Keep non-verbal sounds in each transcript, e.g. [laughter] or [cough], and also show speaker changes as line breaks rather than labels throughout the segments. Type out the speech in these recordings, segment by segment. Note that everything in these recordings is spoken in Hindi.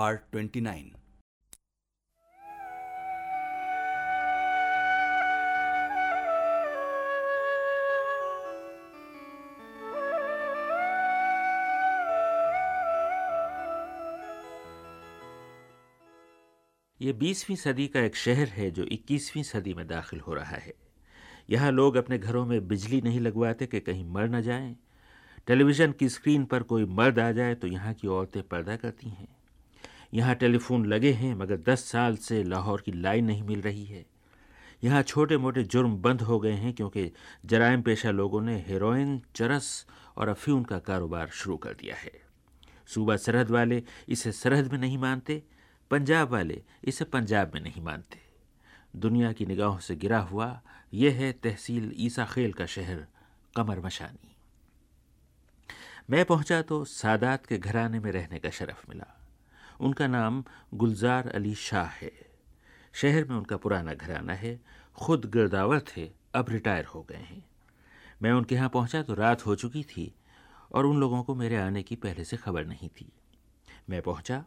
पार्ट ट्वेंटी नाइन
ये बीसवीं सदी का एक शहर है जो इक्कीसवीं सदी में दाखिल हो रहा है। यहाँ लोग अपने घरों में बिजली नहीं लगवाते कि कहीं मर न जाएँ। टेलीविज़न की स्क्रीन पर कोई मर्द आ जाए तो यहाँ की औरतें पर्दा करती हैं। यहाँ टेलीफोन लगे हैं, मगर दस साल से लाहौर की लाइन नहीं मिल रही है। यहाँ छोटे मोटे जुर्म बंद हो गए हैं क्योंकि जराइम पेशा लोगों ने हेरोइन, चरस और अफ्यून का कारोबार शुरू कर दिया है। सूबा सरहद वाले इसे सरहद में नहीं मानते, पंजाब वाले इसे पंजाब में नहीं मानते। दुनिया की निगाहों से गिरा हुआ यह है तहसील ईसा खेल का शहर, कमर मशानी। मैं पहुँचा तो सादात के घराने में रहने का शरफ मिला। उनका नाम गुलजार अली शाह है। शहर में उनका पुराना घराना है। खुद गिरदावर थे, अब रिटायर हो गए हैं। मैं उनके यहाँ पहुँचा तो रात हो चुकी थी और उन लोगों को मेरे आने की पहले से खबर नहीं थी। मैं पहुँचा,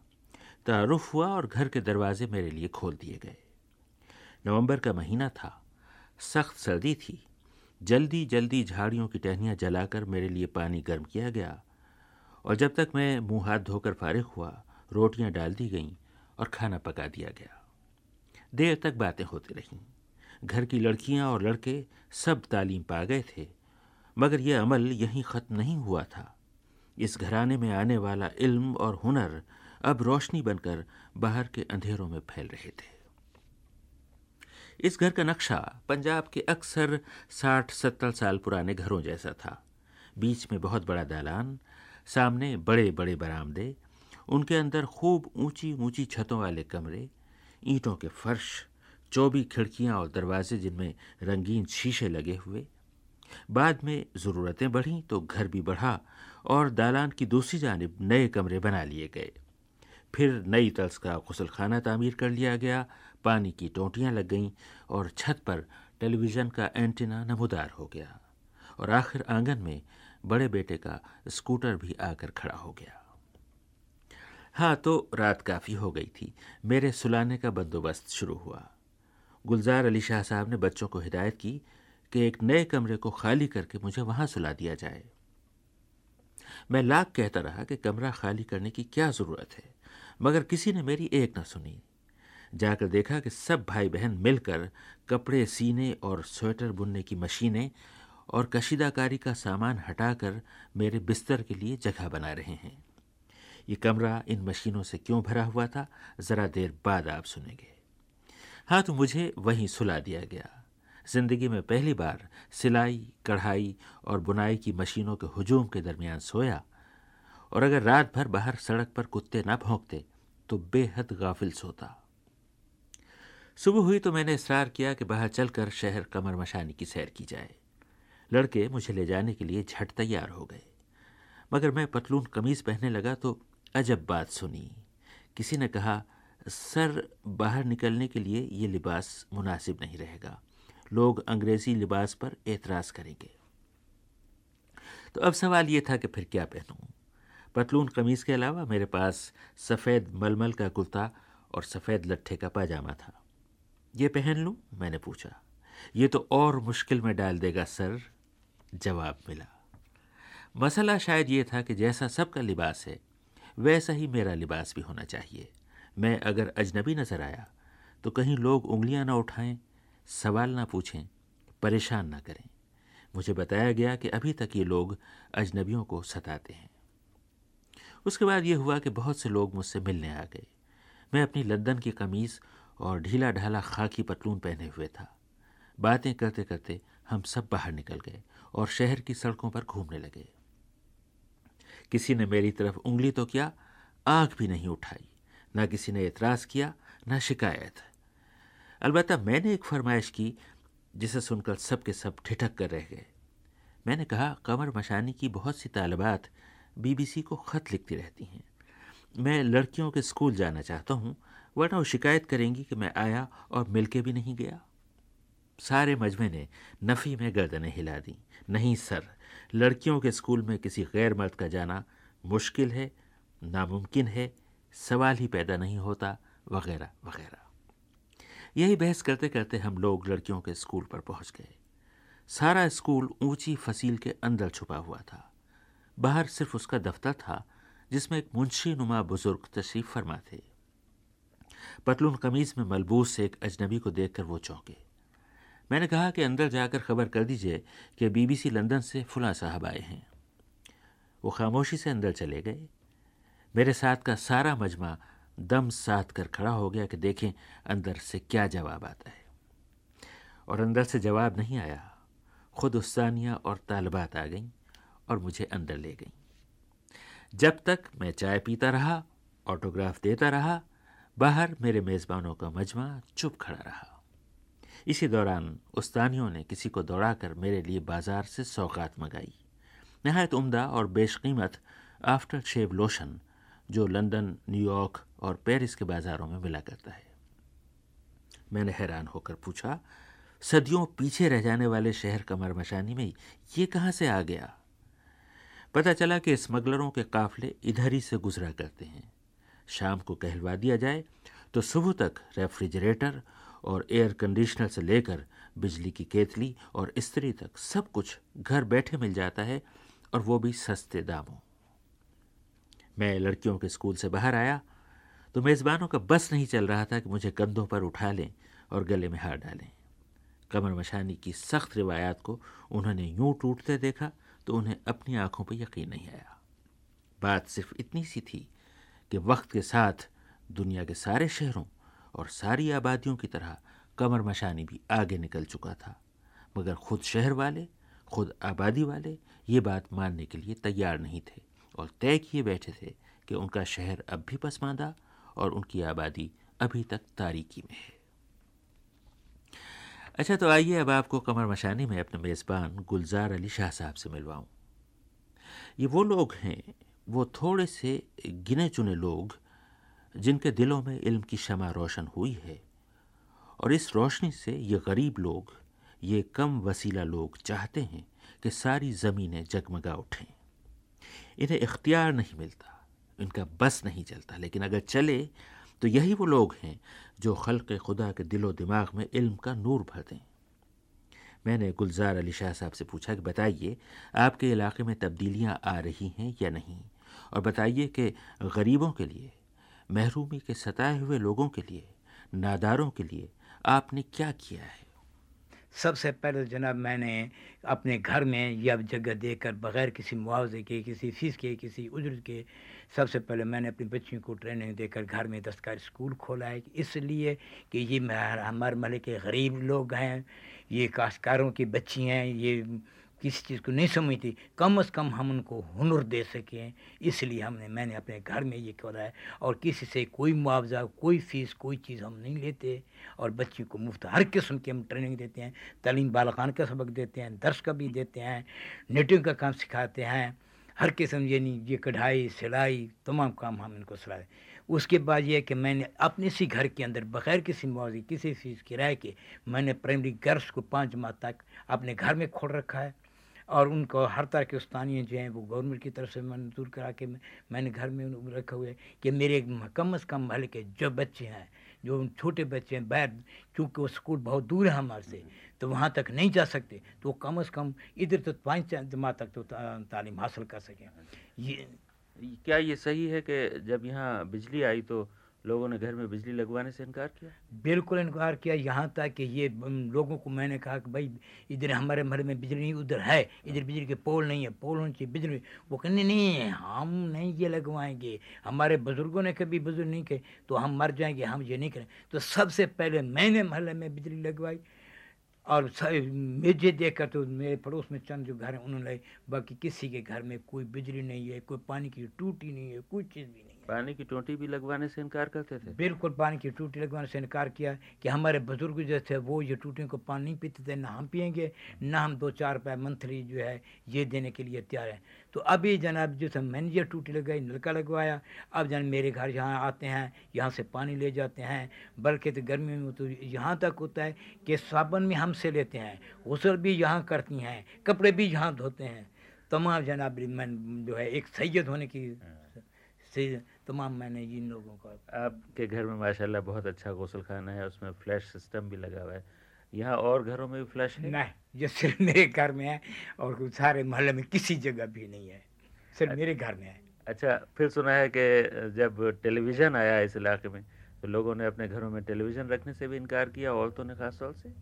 तारुफ हुआ और घर के दरवाजे मेरे लिए खोल दिए गए। नवंबर का महीना था। सख्त सर्दी थी। जल्दी जल्दी झाड़ियों की टहनियाँ जलाकर मेरे लिए पानी गर्म किया गया और जब तक मैं मुँह हाथ धोकर फारिग हुआ रोटियाँ डाल दी गईं और खाना पका दिया गया। देर तक बातें होती रहीं। घर की लड़कियाँ और लड़के सब तालीम पा गए थे, मगर यह अमल यहीं ख़त्म नहीं हुआ था। इस घराने में आने वाला इल्म और हुनर अब रोशनी बनकर बाहर के अंधेरों में फैल रहे थे। इस घर का नक्शा पंजाब के अक्सर साठ सत्तर साल पुराने घरों जैसा था। बीच में बहुत बड़ा दालान, सामने बड़े बड़े बरामदे उनके अंदर खूब ऊँची ऊँची छतों वाले कमरे, ईंटों के फर्श, चौबी खिड़कियाँ और दरवाजे जिनमें रंगीन शीशे लगे हुए। बाद में ज़रूरतें बढ़ीं तो घर भी बढ़ा और दालान की दूसरी जानब नए कमरे बना लिए गए। फिर नई तर्ज का गसल खाना तामीर कर लिया गया, पानी की टोंटियाँ लग गईं और छत पर टेलीविज़न का एंटीना नमोदार हो गया और आखिर आँगन में बड़े बेटे का स्कूटर भी आकर खड़ा हो गया। हाँ तो रात काफ़ी हो गई थी। मेरे सुलाने का बंदोबस्त शुरू हुआ। गुलजार अली शाह साहब ने बच्चों को हिदायत की कि एक नए कमरे को खाली करके मुझे वहाँ सुला दिया जाए। मैं लाख कहता रहा कि कमरा खाली करने की क्या ज़रूरत है, मगर किसी ने मेरी एक न सुनी। जाकर देखा कि सब भाई बहन मिलकर कपड़े, सीने और स्वेटर बुनने की मशीनें और कशीदाकारी का सामान हटाकर मेरे बिस्तर के लिए जगह बना रहे हैं। ये कमरा इन मशीनों से क्यों भरा हुआ था? ज़रा देर बाद आप सुनेंगे। हाँ तो मुझे वहीं सुला दिया गया। ज़िंदगी में पहली बार सिलाई, कढ़ाई और बुनाई की मशीनों के हजूम के दरमियान सोया और अगर रात भर बाहर सड़क पर कुत्ते ना भोंकते तो बेहद गाफिल सोता। सुबह हुई तो मैंने इसरार किया कि बाहर चलकर शहर कमर मशानी की सैर की जाए। लड़के मुझे ले जाने के लिए झट तैयार हो गए। मगर मैं पतलून कमीज़ पहनने लगा तो अजब बात सुनी। किसी ने कहा, सर, बाहर निकलने के लिए ये लिबास मुनासिब नहीं रहेगा। लोग अंग्रेज़ी लिबास पर एतराज़ करेंगे। तो अब सवाल ये था कि फिर क्या पहनूं? पतलून कमीज़ के अलावा मेरे पास सफ़ेद मलमल का कुर्ता और सफ़ेद लट्ठे का पाजामा था। ये पहन लूँ? मैंने पूछा। ये तो और मुश्किल में डाल देगा, सर, जवाब मिला। मसला शायद ये था कि जैसा सबका लिबास है वैसा ही मेरा लिबास भी होना चाहिए। मैं अगर अजनबी नज़र आया तो कहीं लोग उंगलियाँ ना उठाएँ, सवाल ना पूछें, परेशान ना करें। मुझे बताया गया कि अभी तक ये लोग अजनबियों को सताते हैं। उसके बाद ये हुआ कि बहुत से लोग मुझसे मिलने आ गए। मैं अपनी लंदन की कमीज़ और ढीला ढाला खाकी पतलून पहने हुए था। बातें करते करते हम सब बाहर निकल गए और शहर की सड़कों पर घूमने लगे। किसी ने मेरी तरफ़ उंगली तो किया, आँख भी नहीं उठाई। ना किसी ने एतराज़ किया, ना शिकायत। अलबत् मैंने एक फरमाइश की, जिसे सुनकर सब के सब ठिठक कर रह गए। मैंने कहा, कमर मशानी की बहुत सी तालबात बीबीसी को ख़त लिखती रहती हैं। मैं लड़कियों के स्कूल जाना चाहता हूँ, वरना वो शिकायत करेंगी कि मैं आया और मिल के भी नहीं गया। सारे मजमे ने नफ़ी में गर्दनें हिला दी, नहीं सर लड़कियों के स्कूल में किसी गैर मर्द का जाना मुश्किल है, नामुमकिन है, सवाल ही पैदा नहीं होता, वगैरह वगैरह। यही बहस करते करते हम लोग लड़कियों के स्कूल पर पहुँच गए। सारा स्कूल ऊँची फसील के अंदर छुपा हुआ था। बाहर सिर्फ़ उसका दफ्तर था, जिसमें एक मुंशी नुमा बुज़ुर्ग तशरीफ़ फरमा थे। पतलून कमीज में मलबूस एक अजनबी को देखकर वो चौंके। मैंने कहा कि अंदर जाकर खबर कर दीजिए कि बीबीसी लंदन से फुला साहब आए हैं। वो खामोशी से अंदर चले गए। मेरे साथ का सारा मजमा दम साध कर खड़ा हो गया कि देखें अंदर से क्या जवाब आता है। और अंदर से जवाब नहीं आया। खुद उस्तानिया और तालबात आ गईं और मुझे अंदर ले गईं। जब तक मैं चाय पीता रहा, ऑटोग्राफ देता रहा, बाहर मेरे मेज़बानों का मजमा चुप खड़ा रहा। इसी दौरान उस्तानियों ने किसी को दौड़ाकर मेरे लिए बाज़ार से सौगात मंगाई। नहायत उम्दा और बेशकीमत आफ्टर शेव लोशन, जो लंदन न्यूयॉर्क और पेरिस के बाज़ारों में मिला करता है। मैंने हैरान होकर पूछा, सदियों पीछे रह जाने वाले शहर कमर मशानी में ये कहाँ से आ गया? पता चला कि स्मगलरों के काफले इधर ही से गुजरा करते हैं। शाम को कहलवा दिया जाए तो सुबह तक रेफ्रिजरेटर और एयर कंडीशनर से लेकर बिजली की केतली और इस्त्री तक सब कुछ घर बैठे मिल जाता है और वो भी सस्ते दामों। मैं लड़कियों के स्कूल से बाहर आया तो मेज़बानों का बस नहीं चल रहा था कि मुझे कंधों पर उठा लें और गले में हार डालें। कमर मशानी की सख्त रिवायात को उन्होंने यूँ टूटते देखा तो उन्हें अपनी आँखों पर यकीन नहीं आया। बात सिर्फ़ इतनी सी थी कि वक्त के साथ दुनिया के सारे शहरों और सारी आबादियों की तरह कमर मशानी भी आगे निकल चुका था। मगर खुद शहर वाले, खुद आबादी वाले ये बात मानने के लिए तैयार नहीं थे और तय किए बैठे थे कि उनका शहर अब भी पसमानदा और उनकी आबादी अभी तक तारीकी में है। अच्छा तो आइए अब आपको कमर मशानी में अपने मेज़बान गुलजार अली शाह साहब से मिलवाऊं। ये वो लोग हैं, वो थोड़े से गिने चुने लोग जिनके दिलों में इल्म की शमा रोशन हुई है। और इस रोशनी से ये गरीब लोग, ये कम वसीला लोग चाहते हैं कि सारी ज़मीनें जगमगा उठें। इन्हें इख्तियार नहीं मिलता, इनका बस नहीं चलता। लेकिन अगर चले तो यही वो लोग हैं जो खल्क खुदा के दिलो दिमाग में इल्म का नूर भर दें। मैंने गुलजार अली शाह साहब से पूछा कि बताइए, आपके इलाके में तब्दीलियाँ आ रही हैं या नहीं? और बताइए कि गरीबों के लिए महरूमी के सताए हुए लोगों के लिए, नादारों के लिए आपने क्या किया है?
सबसे पहले जनाब मैंने अपने घर में यह जगह देकर बग़ैर किसी मुआवजे के, किसी फ़ीस के, किसी उज्र के, सबसे पहले मैंने अपनी बच्चियों को ट्रेनिंग देकर घर में दस्तकार स्कूल खोला है। इसलिए कि ये हमारे महल के गरीब लोग हैं, ये काश्तकारों की बच्ची हैं, ये किसी चीज़ को नहीं समझती। कम अज़ कम हम उनको हुनर दे सकें। इसलिए हमने, मैंने अपने घर में ये खोला है। और किसी से कोई मुआवजा, कोई फ़ीस, कोई चीज़ हम नहीं लेते। और बच्ची को मुफ़्त हर किस्म की हम ट्रेनिंग देते हैं। तलीम बालकान का सबक देते हैं, दर्श का भी देते हैं, नेटिंग का काम सिखाते हैं। हर किस्म यानी ये कढ़ाई, सिलाई, तमाम काम हम इनको सिलाए उसके बाद ये कि मैंने अपने सी घर के अंदर बग़ैर किसी मुआवजे, किसी फ़ीस, किराए के, मैंने प्राइमरी गर्ल्स को पाँच माह तक अपने घर में खोल रखा है। और उनको हर तरह के उस्तानियाँ जो हैं, वो गवर्नमेंट की तरफ़ से मंजूर करा के मैंने घर में रखे हुए कि मेरे कम अज़ कम महल के जो बच्चे हैं, जो छोटे बच्चे हैं बैर चूँकि वो स्कूल बहुत दूर है हमारे से तो वहाँ तक नहीं जा सकते तो वो कम अज़ कम इधर तो पाँच जमा तक तो तालीम हासिल कर सकें।
ये क्या ये सही है कि जब यहाँ बिजली आई तो लोगों ने घर में बिजली लगवाने से इनकार किया?
बिल्कुल इनकार किया। यहाँ तक कि ये लोगों को मैंने कहा कि भाई, इधर हमारे घर में बिजली नहीं, उधर है। इधर बिजली के पोल नहीं है, पोल होनी चाहिए, बिजली। वो कहने, नहीं है हम नहीं ये लगवाएँगे। हमारे बुज़ुर्गों ने कभी बुज़ुर्ग नहीं कहे तो हम मर जाएँगे, हम ये नहीं करें। तो सबसे पहले मैंने महल में बिजली लगवाई और मुझे देखकर तो मेरे पड़ोस में चंद जो घर हैं, उन्होंने बाकी किसी के घर में कोई बिजली नहीं है, कोई पानी की टूटी नहीं है, कोई चीज़ भी नहीं।
पानी की टोटी भी लगवाने से इनकार करते थे?
बिल्कुल पानी की टूटी लगवाने से इनकार किया कि हमारे बुज़ुर्ग जो थे वो ये टूटियों को पानी नहीं पीते थे ना हम पियेंगे ना हम दो चार रुपये मंथली जो है ये देने के लिए तैयार हैं। तो अभी जनाब जो है मैंने ये टूटी लगाई नलका लगवाया। अब जन मेरे घर यहाँ आते हैं यहाँ से पानी ले जाते हैं। बल्कि तो गर्मी में तो यहाँ तक होता है कि साबन भी हमसे लेते हैं गसल भी यहाँ करती हैं कपड़े भी यहाँ धोते हैं। तमाम जनाब मैं जो है एक सैयद होने की से तमाम मैंने इन लोगों का
आपके घर में माशाल्लाह बहुत अच्छा गौसल खाना है उसमें फ्लैश सिस्टम भी लगा हुआ है। यहाँ और घरों में भी फ्लैश है?
नहीं ये सिर्फ़ मेरे घर में है और सारे मोहल्ले में किसी जगह भी नहीं है। सिर्फ़ अच्छा, मेरे घर में है।
अच्छा फिर सुना है कि जब टेलीविज़न आया इस इलाके में तो लोगों ने अपने घरों में टेलीविज़न रखने से भी इनकार किया औरतों ने खास तौर से?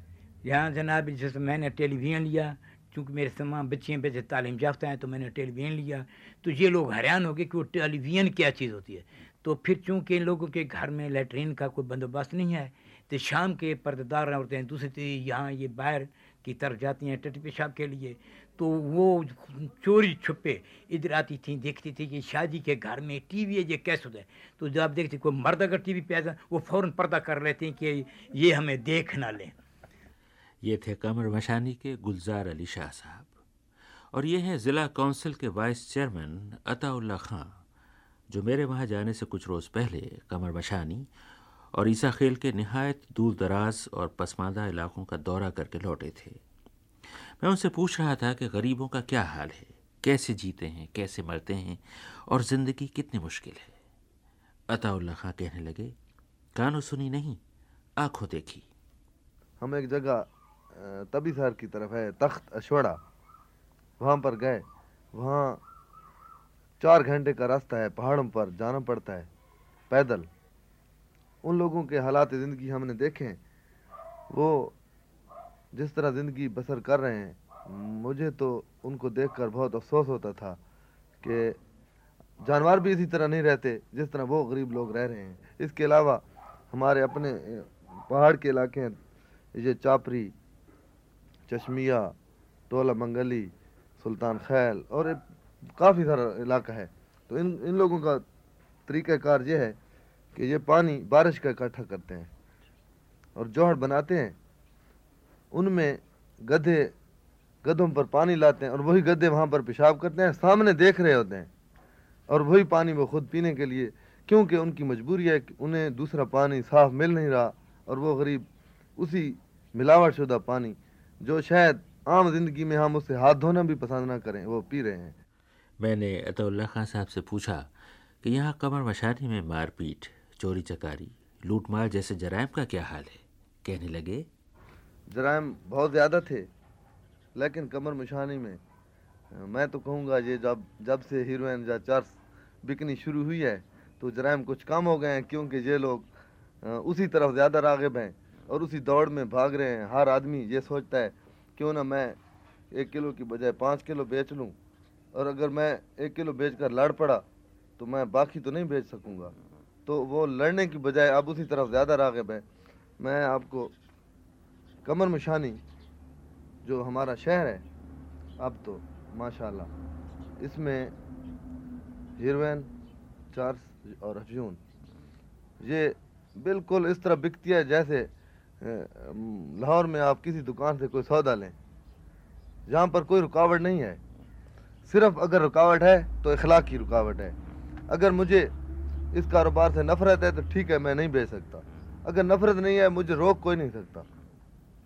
यहाँ जनाब जैसे मैंने टेलीविज़न लिया चूँकि मेरे तमाम बच्चे बच्चे तालीम याफ्ता हैं तो मैंने टेलीविज़न लिया। तो ये लोग हैरान हो गए कि वो टेलीविज़न क्या चीज़ होती है? तो फिर चूँकि इन लोगों के घर में लेटरिन का कोई बंदोबस्त नहीं है तो शाम के पर्देदार हैं दूसरी यहाँ ये बाहर की तरफ़ जाती हैं टट पेशाब के लिए। तो वो चोरी छुपे इधर आती थी, देखती थी कि शादी के घर में टीवी है, ये कैसे होता है? तो जब देखते कोई मर्द अगर टीवी पे आता वो फ़ौरन पर्दा कर लेते हैं कि ये हमें देख ना लें।
ये थे कमर मशानी के गुलजार अली शाह साहब। और ये हैं ज़िला काउंसिल के वाइस चेयरमैन अताउल्ला खां, जो मेरे वहाँ जाने से कुछ रोज़ पहले कमर मशानी और ईसा खेल के नहायत दूर दराज और पसमानदा इलाकों का दौरा करके लौटे थे। मैं उनसे पूछ रहा था कि गरीबों का क्या हाल है, कैसे जीते हैं, कैसे मरते हैं और ज़िंदगी कितनी मुश्किल है। अताउल्ला खां कहने लगे, कानों सुनी नहीं, आँखों देखी।
हम एक जगह तभी सर की तरफ़ है, तख्त अशवड़ा। वहाँ पर गए। वहाँ चार घंटे का रास्ता है, पहाड़ों पर जाना पड़ता है। पैदल। उन लोगों के हालात ज़िंदगी हमने देखे। हैं वो जिस तरह ज़िंदगी बसर कर रहे हैं, मुझे तो उनको देखकर बहुत अफसोस होता था कि जानवर भी इसी तरह नहीं रहते, जिस तरह वो गरीब लोग रह रहे हैं। इसके अलावा हमारे अपने पहाड़ के इलाके हैं, ये चापरी चश्मिया टोला मंगली, सुल्तान खैल और काफ़ी सारा इलाका है। तो इन इन लोगों का तरीक़ाकार ये है कि ये पानी बारिश का इकट्ठा करते हैं और जोहड़ बनाते हैं। उनमें गधे, गधों पर पानी लाते हैं और वही गधे वहाँ पर पेशाब करते हैं, सामने देख रहे होते हैं और वही पानी वो खुद पीने के लिए, क्योंकि उनकी मजबूरी है कि उन्हें दूसरा पानी साफ़ मिल नहीं रहा और वो गरीब उसी मिलावट शुदा पानी जो शायद आम ज़िंदगी में हम उसे हाथ धोना भी पसंद ना करें वो पी रहे हैं।
मैंने अतुल्ला खान साहब से पूछा कि यहाँ कमर मशानी में मारपीट चोरी चकारी लूटमार जैसे जराइम का क्या हाल है? कहने लगे
जराइम बहुत ज़्यादा थे लेकिन कमर मशानी में मैं तो कहूँगा ये जब जब से हीरोइन या चर्स बिकनी शुरू हुई है तो जराइम कुछ कम हो गए हैं क्योंकि ये लोग उसी तरफ़ ज़्यादा रागब हैं। और उसी दौड़ में भाग रहे हैं। हर आदमी ये सोचता है, क्यों ना मैं एक किलो की बजाय पाँच किलो बेच लूँ? और अगर मैं एक किलो बेच कर लड़ पड़ा तो मैं बाकी तो नहीं बेच सकूँगा। तो वो लड़ने की बजाय अब उसी तरफ़ ज़्यादा रागब है। मैं आपको कमर मशानी, जो हमारा शहर है, अब तो माशाल्लाह, इसमें हीरोइन चार्स और अफजून, ये बिल्कुल इस तरह बिकती है जैसे लाहौर में आप किसी दुकान से कोई सौदा लें, जहाँ पर कोई रुकावट नहीं है। सिर्फ़ अगर रुकावट है तो इखलाक की रुकावट है। अगर मुझे इस कारोबार से नफरत है तो ठीक है, मैं नहीं बेच सकता। अगर नफरत नहीं है, मुझे रोक कोई नहीं सकता।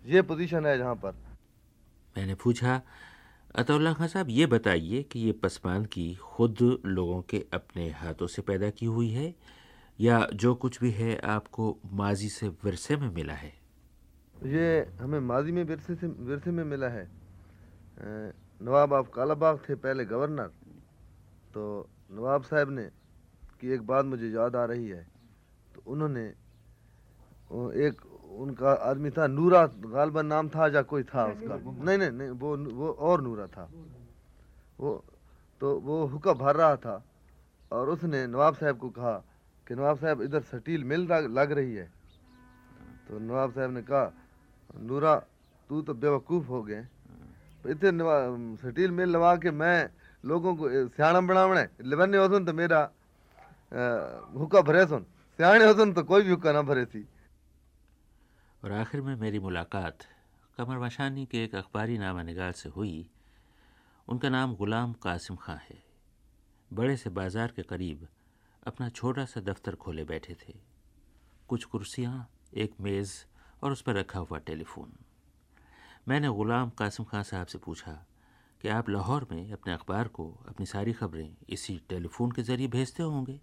ये पोजीशन है जहाँ पर।
मैंने पूछा, अतुल्ला खान साहब, ये बताइए कि ये पसमान की खुद लोगों के अपने हाथों से पैदा की हुई है, या जो कुछ भी है आपको माजी से विरसे में मिला है?
ये हमें माजी में विरसे से विरसे में मिला है। नवाब ऑफ़ कालाबाग थे पहले गवर्नर। तो नवाब साहब ने की एक बात मुझे याद आ रही है तो उन्होंने एक उनका आदमी था नूरा गालबन नाम था या कोई था उसका? नहीं नहीं नहीं वो वो और नूरा था। वो तो वो हुक्म भर रहा था और उसने नवाब साहब को कहा कि नवाब साहब इधर सटील मिल लग रही है। तो नवाब साहब ने कहा नूरा तू तो बेवकूफ़ हो गए। इतने सटील मिल लवा के मैं लोगों को सियाणा बनावने लिबने हो तो मेरा हुक्का भरे सुन। सियाणे हो तो कोई भी हुक्का ना भरे थी
और आखिर में मेरी मुलाकात कमर मशानी के एक अखबारी नामा निगार से हुई। उनका नाम गुलाम कासिम खां है। बड़े से बाज़ार के करीब अपना छोटा सा दफ्तर खोले बैठे थे। कुछ कुर्सियाँ एक मेज़ और उस पर रखा हुआ टेलीफोन। मैंने ग़ुलाम कासिम खान साहब से पूछा कि आप लाहौर में अपने अखबार को, अपनी सारी खबरें इसी टेलीफोन के ज़रिए भेजते होंगे?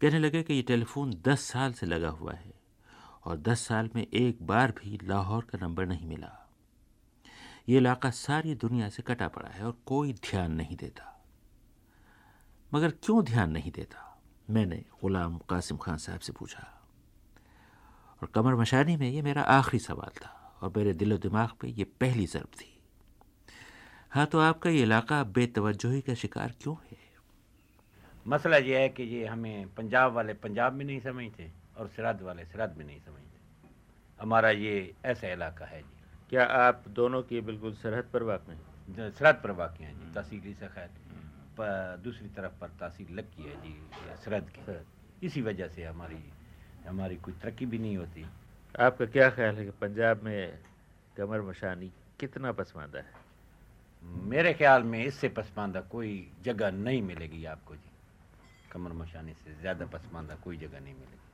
कहने लगे कि ये टेलीफोन दस साल से लगा हुआ है और दस साल में एक बार भी लाहौर का नंबर नहीं मिला। ये इलाका सारी दुनिया से कटा पड़ा है और कोई ध्यान नहीं देता। मगर क्यों ध्यान नहीं देता? मैंने गुलाम कासिम खान साहब से पूछा। और कमर मशानी में ये मेरा आखिरी सवाल था और मेरे दिलो दिमाग पे ये पहली ज़रब थी। हाँ तो आपका ये इलाका बेतवजही का शिकार क्यों है?
मसला ये है कि ये हमें पंजाब वाले पंजाब में नहीं समझते और सरहद वाले सरहद में नहीं समझते। हमारा ये ऐसा इलाका है जी।
क्या आप दोनों की बिल्कुल सरहद पर वाक़ हैं?
सरहद पर वाक़ हैं जी तहसील ईसा खैर। दूसरी तरफ़ पर तहसील लक्की है जी सरहद की। इसी वजह से हमारी हमारी कोई तरक्की भी नहीं होती।
आपका क्या ख्याल है कि पंजाब में कमर मशानी कितना पसमानदा है?
मेरे ख्याल में इससे पसमानदा कोई जगह नहीं मिलेगी आपको जी। कमर मशानी से ज़्यादा पसमानदा कोई जगह नहीं मिलेगी।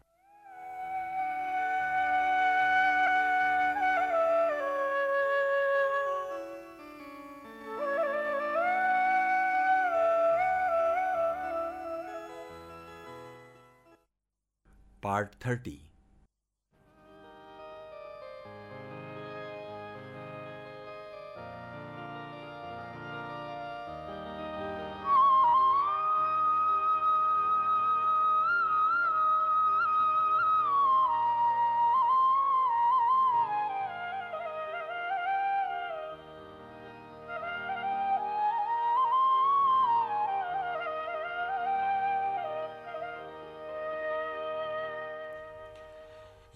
Part 30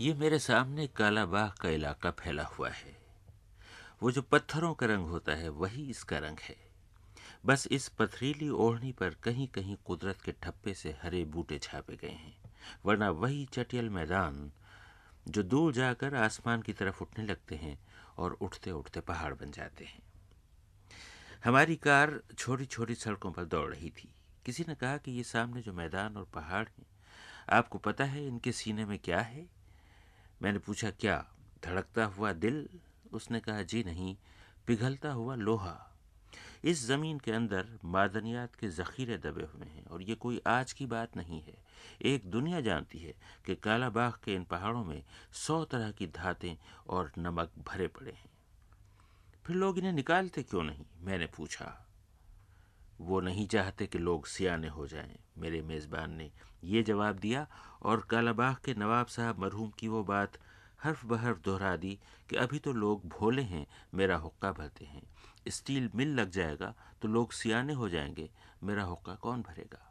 ये मेरे सामने काला बाग का इलाका फैला हुआ है। वो जो पत्थरों का रंग होता है, वही इसका रंग है। बस इस पथरीली ओढ़नी पर कहीं कहीं कुदरत के ठप्पे से हरे बूटे छापे गए हैं, वरना वही चटियल मैदान जो दूर जाकर आसमान की तरफ़ उठने लगते हैं और उठते उठते पहाड़ बन जाते हैं। हमारी कार छोटी छोटी सड़कों पर दौड़ रही थी। किसी ने कहा कि ये सामने जो मैदान और पहाड़ हैं, आपको पता है इनके सीने में क्या है? मैंने पूछा, क्या धड़कता हुआ दिल? उसने कहा, जी नहीं, पिघलता हुआ लोहा। इस ज़मीन के अंदर मादनियात के ज़ख़ीरे दबे हुए हैं और ये कोई आज की बात नहीं है। एक दुनिया जानती है कि कालाबाग के इन पहाड़ों में सौ तरह की धातें और नमक भरे पड़े हैं। फिर लोग इन्हें निकालते क्यों नहीं? मैंने पूछा। वो नहीं चाहते कि लोग सियाने हो जाएँ। मेरे मेज़बान ने ये जवाब दिया और कालाबाग के नवाब साहब मरहूम की वो बात हर्फ बहर्फ दोहरा दी कि अभी तो लोग भोले हैं, मेरा हुक्का भरते हैं। स्टील मिल लग जाएगा तो लोग सियाने हो जाएँगे, मेरा हुक्का कौन भरेगा?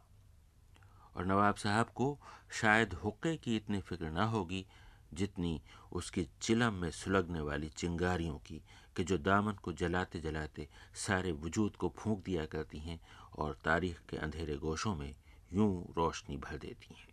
और नवाब साहब को शायद हुक्के की इतनी फ़िक्र ना होगी जितनी उसकी चिलम में सुलगने वाली चिंगारियों की कि जो दामन को जलाते जलाते सारे वजूद को फूंक दिया करती हैं और तारीख के अंधेरे गोशों में यूँ रोशनी भर देती हैं।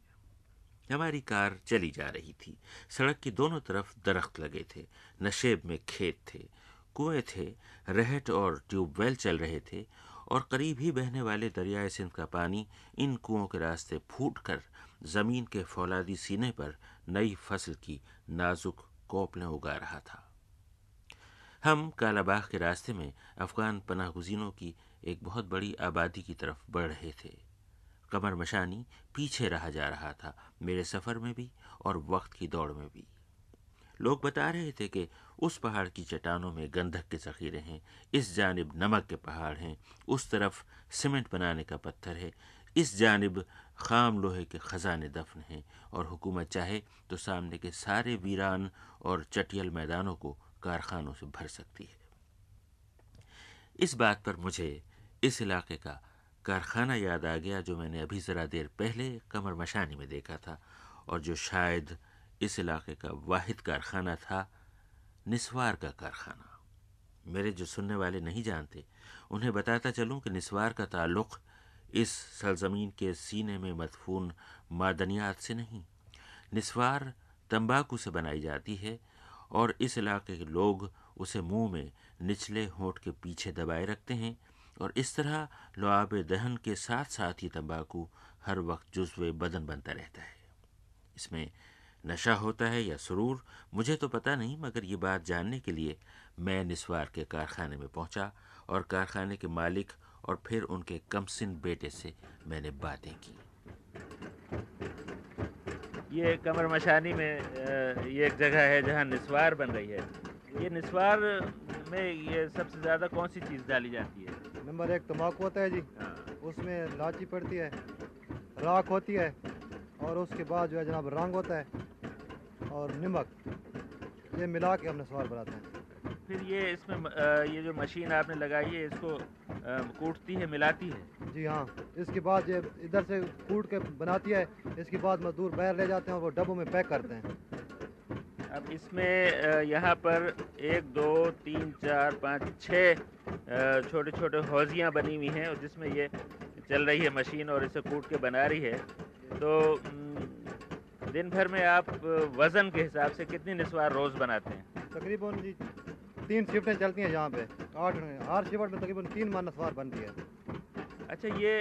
हमारी कार चली जा रही थी। सड़क की दोनों तरफ़ दरख्त लगे थे। नशेब में खेत थे। कुएँ थे। रहट और ट्यूबवेल चल रहे थे और करीब ही बहने वाले दरियाए सिंध का पानी इन कुओं के रास्ते फूट कर ज़मीन के फौलादी सीने पर नई फ़सल की नाजुक कोपलें उगा रहा था। हम कालाबाग के रास्ते में अफ़गान पनाह गुजीनों की एक बहुत बड़ी आबादी की तरफ़ बढ़ रहे थे। कमर मशानी पीछे रहा जा रहा था, मेरे सफ़र में भी और वक्त की दौड़ में भी। लोग बता रहे थे कि उस पहाड़ की चट्टानों में गंधक के ज़ख़ीरे हैं, इस जानब नमक के पहाड़ हैं, उस तरफ़ सीमेंट बनाने का पत्थर है, इस जानब खाम लोहे के ख़जाने दफन हैं और हुकूमत चाहे तो सामने के सारे वीरान और चटियल मैदानों को कारखानों से भर सकती है। इस बात पर मुझे इस इलाके का कारखाना याद आ गया जो मैंने अभी ज़रा देर पहले कमर मशानी में देखा था और जो शायद इस इलाके का वाहिद कारखाना था, निस्वार का कारखाना। मेरे जो सुनने वाले नहीं जानते, उन्हें बताता चलूँ कि निस्वार का ताल्लुक़ इस सरजमीन के सीने में मदफून मादनियात से नहीं, निस्वार तंबाकू से बनाई जाती है और इस इलाके के लोग उसे मुँह में निचले होठ के पीछे दबाए रखते हैं और इस तरह लुआब दहन के साथ साथ ही तंबाकू हर वक्त जुज्व बदन बनता रहता है। इसमें नशा होता है या सुरूर, मुझे तो पता नहीं, मगर ये बात जानने के लिए मैं निस्वार के कारखाने में पहुँचा और कारखाने के मालिक और फिर उनके कमसिन बेटे से मैंने बातें की।
ये कमर मशानी में ये एक जगह है जहाँ निस्वार बन रही है। ये निस्वार में ये सबसे ज़्यादा कौन सी चीज़ डाली जाती है?
नंबर एक तम्बाकू होता है जी।
हाँ।
उसमें लाची पड़ती है राख होती है और उसके बाद जो है जनाब रंग होता है और नमक। ये मिला के हम नस्वार बनाते हैं।
फिर ये इसमें ये जो मशीन आपने लगाई है इसको कूटती है मिलाती है?
जी हाँ इसके बाद ये इधर से कूट के बनाती है इसके बाद मजदूर बाहर ले जाते हैं और वो डब्बों में पैक करते हैं।
अब इसमें यहाँ पर एक दो तीन चार पाँच छः छोटे छोटे हौजियाँ बनी हुई हैं और जिसमें ये चल रही है मशीन और इसे कूट के बना रही है। तो दिन भर में आप वज़न के हिसाब से कितनी निस्वार रोज़ बनाते हैं?
तकरीबन जी तीन शिफ्टें चलती हैं यहाँ पे। आठ हर शिफ्ट में तकरीबन तीन मान सवार बनती है।
अच्छा ये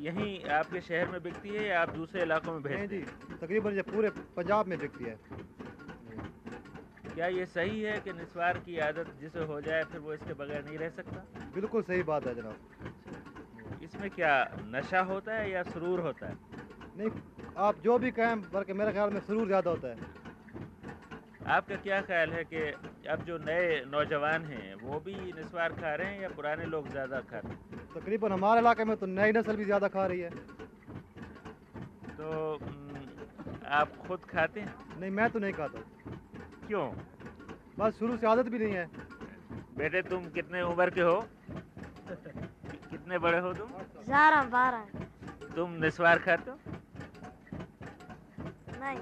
यहीं आपके शहर में बिकती है या आप दूसरे इलाकों में भेजते
जी तकरीबन ये पूरे पंजाब में बिकती है।
क्या ये सही है कि निस्वार की आदत जिसे हो जाए फिर वो इसके बगैर नहीं रह सकता?
बिल्कुल सही बात है जनाब।
इसमें क्या नशा होता है या सुरूर होता है?
नहीं आप जो भी कहें बल्कि मेरे ख्याल में सुरूर ज़्यादा होता है।
आपका क्या ख्याल है कि अब जो नए नौजवान हैं वो भी निस्वार खा रहे हैं या पुराने लोग ज़्यादा खा रहे हैं?
तकरीबन हमारे इलाके में तो नई नस्ल भी ज़्यादा खा रही है।
तो आप खुद खाते हैं?
नहीं मैं तो नहीं खाता।
क्यों?
बस शुरू से आदत भी नहीं है।
बेटे तुम कितने उम्र के हो? कितने बड़े हो तुम?
ग्यारह बारह।
तुम निस्वार खाते हो?
नहीं।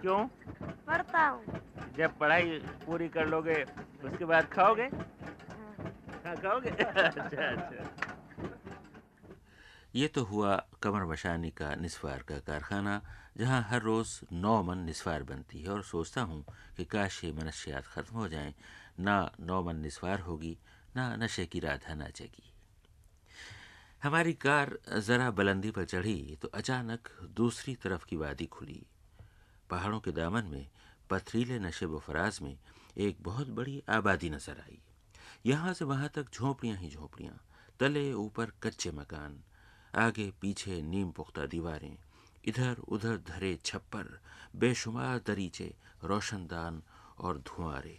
क्यों?
पढ़ता हूँ।
जब पढ़ाई पूरी कर लोगे उसके बाद खाओगे? हाँ। खाओगे? [laughs] अच्छा अच्छा।
ये तो हुआ कमर मशानी का निस्वार का कारखाना जहाँ हर रोज़ नौ मन निस्वार बनती है और सोचता हूँ कि काश ये मनशियात ख़त्म हो जाएँ ना नौ मन निस्वार होगी ना नशे की राधा नाचेगी। हमारी कार ज़रा बुलंदी पर चढ़ी तो अचानक दूसरी तरफ़ की वादी खुली। पहाड़ों के दामन में पथरीले नशे फराज में एक बहुत बड़ी आबादी नज़र आई। यहाँ से वहाँ तक झोंपड़ियाँ ही झोंपड़ियाँ, तले ऊपर कच्चे मकान, आगे पीछे नीम पुख्ता दीवारें, इधर उधर धरे छप्पर, बेशुमार दरीचे, रोशनदान और धुआरे।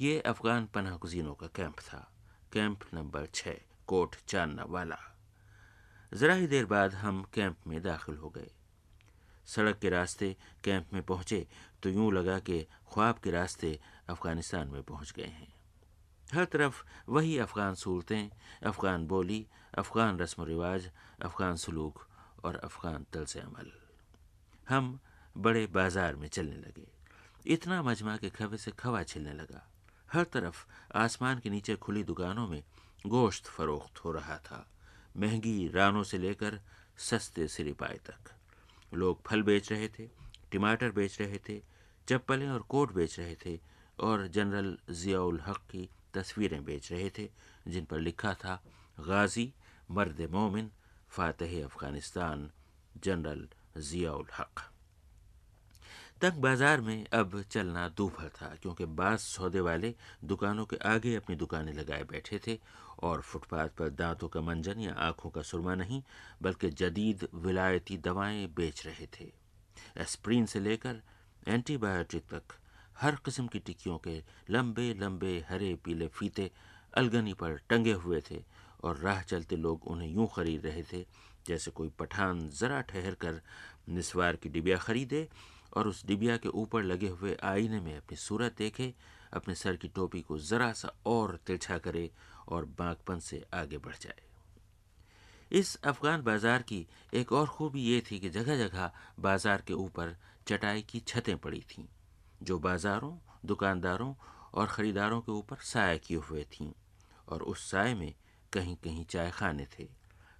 ये अफगान पनाह गुजीनों का कैंप था। कैंप नंबर छः, कोट चानना वाला। ज़रा ही देर बाद हम कैंप में दाखिल हो गए। सड़क के रास्ते कैंप में पहुँचे तो यूँ लगा कि ख्वाब के रास्ते अफ़गानिस्तान में पहुँच गए हैं। हर तरफ़ वही अफ़गान सूरतें, अफ़गान बोली, अफ़गान रस्म रिवाज, अफ़गान सलूक और अफ़गान तलस अमल। हम बड़े बाज़ार में चलने लगे। इतना मजमा के खबे से खवा छिलने लगा। हर तरफ़ आसमान के नीचे खुली दुकानों में गोश्त फरोख्त हो रहा था। महँगी रानों से लेकर सस्ते सिरिपाए तक। लोग फल बेच रहे थे, टमाटर बेच रहे थे, चप्पलें और कोट बेच रहे थे और जनरल ज़ियाउल हक की तस्वीरें बेच रहे थे, जिन पर लिखा था, गाजी, मर्द मोमिन, फ़ातह अफ़गानिस्तान, जनरल ज़ियाउल हक. तक बाज़ार में अब चलना दूभर था, क्योंकि बास सौदे वाले दुकानों के आगे अपनी दुकानें लगाए बैठे थे और फुटपाथ पर दांतों का मंजन या आँखों का सुरमा नहीं, बल्कि जदीद विलायती दवाएँ बेच रहे थे। एस्प्रीन से लेकर एंटीबायोटिक तक हर किस्म की टिक्कियों के लंबे लंबे हरे पीले फीते अलगनी पर टंगे हुए थे और राह चलते लोग उन्हें यूँ खरीद रहे थे जैसे कोई पठान ज़रा ठहर कर निस्वार की डिबिया खरीदे और उस डिबिया के ऊपर लगे हुए आईने में अपनी सूरत देखे, अपने सर की टोपी को ज़रा सा और तिरछा करे और बागपन से आगे बढ़ जाए। इस अफगान बाज़ार की एक और खूबी ये थी कि जगह जगह बाज़ार के ऊपर चटाई की छतें पड़ी थीं, जो बाज़ारों, दुकानदारों और ख़रीदारों के ऊपर साय किए हुए थीं और उस साय में कहीं कहीं चाय खाने थे।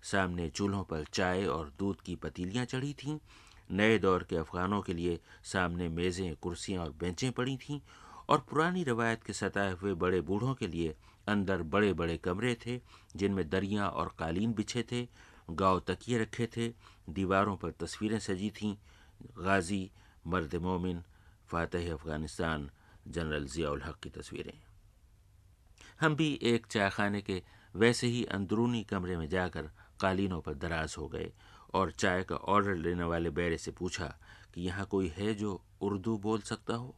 सामने चूल्हों पर चाय और दूध की पतीलियाँ चढ़ी थीं। नए दौर के अफ़गानों के लिए सामने मेज़ें, कुर्सियाँ और बेंचें पड़ी थीं और पुरानी रवायत के सताए हुए बड़े बूढ़ों के लिए अंदर बड़े बड़े कमरे थे, जिनमें दरिया और कालीन बिछे थे, गाँव तकिए रखे थे, दीवारों पर तस्वीरें सजी थीं, गाजी, मर्द मोमिन, फ़ातह अफ़गानिस्तान, जनरल ज़ियाउल हक की तस्वीरें। हम भी एक चाय खाने के वैसे ही अंदरूनी कमरे में जाकर कालीनों पर दराज हो गए और चाय का ऑर्डर लेने वाले बैरे से पूछा कि यहाँ कोई है जो उर्दू बोल सकता हो?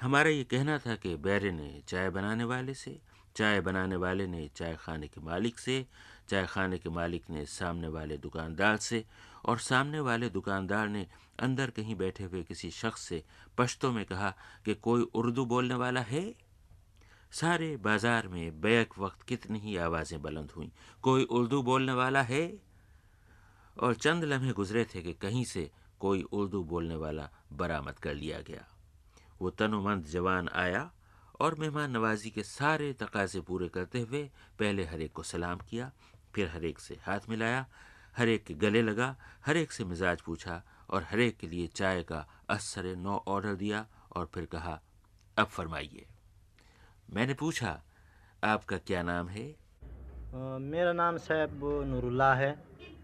हमारा ये कहना था कि बैरे ने चाय बनाने वाले से चाय बनाने वाले ने चाय खाने के मालिक से, चाय खाने के मालिक ने सामने वाले दुकानदार से और सामने वाले दुकानदार ने अंदर कहीं बैठे हुए किसी शख्स से पश्तों में कहा कि कोई उर्दू बोलने वाला है? सारे बाज़ार में बैक वक्त कितनी ही आवाज़ें बुलंद हुईं। कोई उर्दू बोलने वाला है? और चंद लम्हे गुजरे थे कि कहीं से कोई उर्दू बोलने वाला बरामद कर लिया गया। वो तनुमंद जवान आया और मेहमान नवाजी के सारे तकाजे पूरे करते हुए पहले हर एक को सलाम किया फिर हर एक से हाथ मिलाया हर एक के गले लगा हर एक से मिजाज पूछा और हर एक के लिए चाय का असर नौ ऑर्डर दिया और फिर कहा अब फरमाइए। मैंने पूछा आपका क्या नाम है?
आ, मेरा नाम साहब नूरुल्लाह है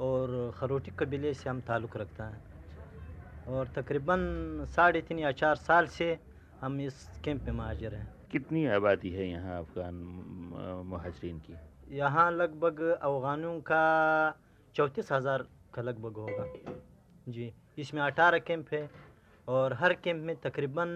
और खरोटी कबीले से हम ताल्लुक़ रखता है। और तकरीबन साढ़े तीन या चार साल से हम इस कैंप में महाजर हैं।
कितनी आबादी है यहाँ अफ़गान महाजरीन की?
यहाँ लगभग अफ़गानों का चौंतीस हज़ार का लगभग होगा। जी इसमें अठारह कैंप है और हर कैंप में तकरीबन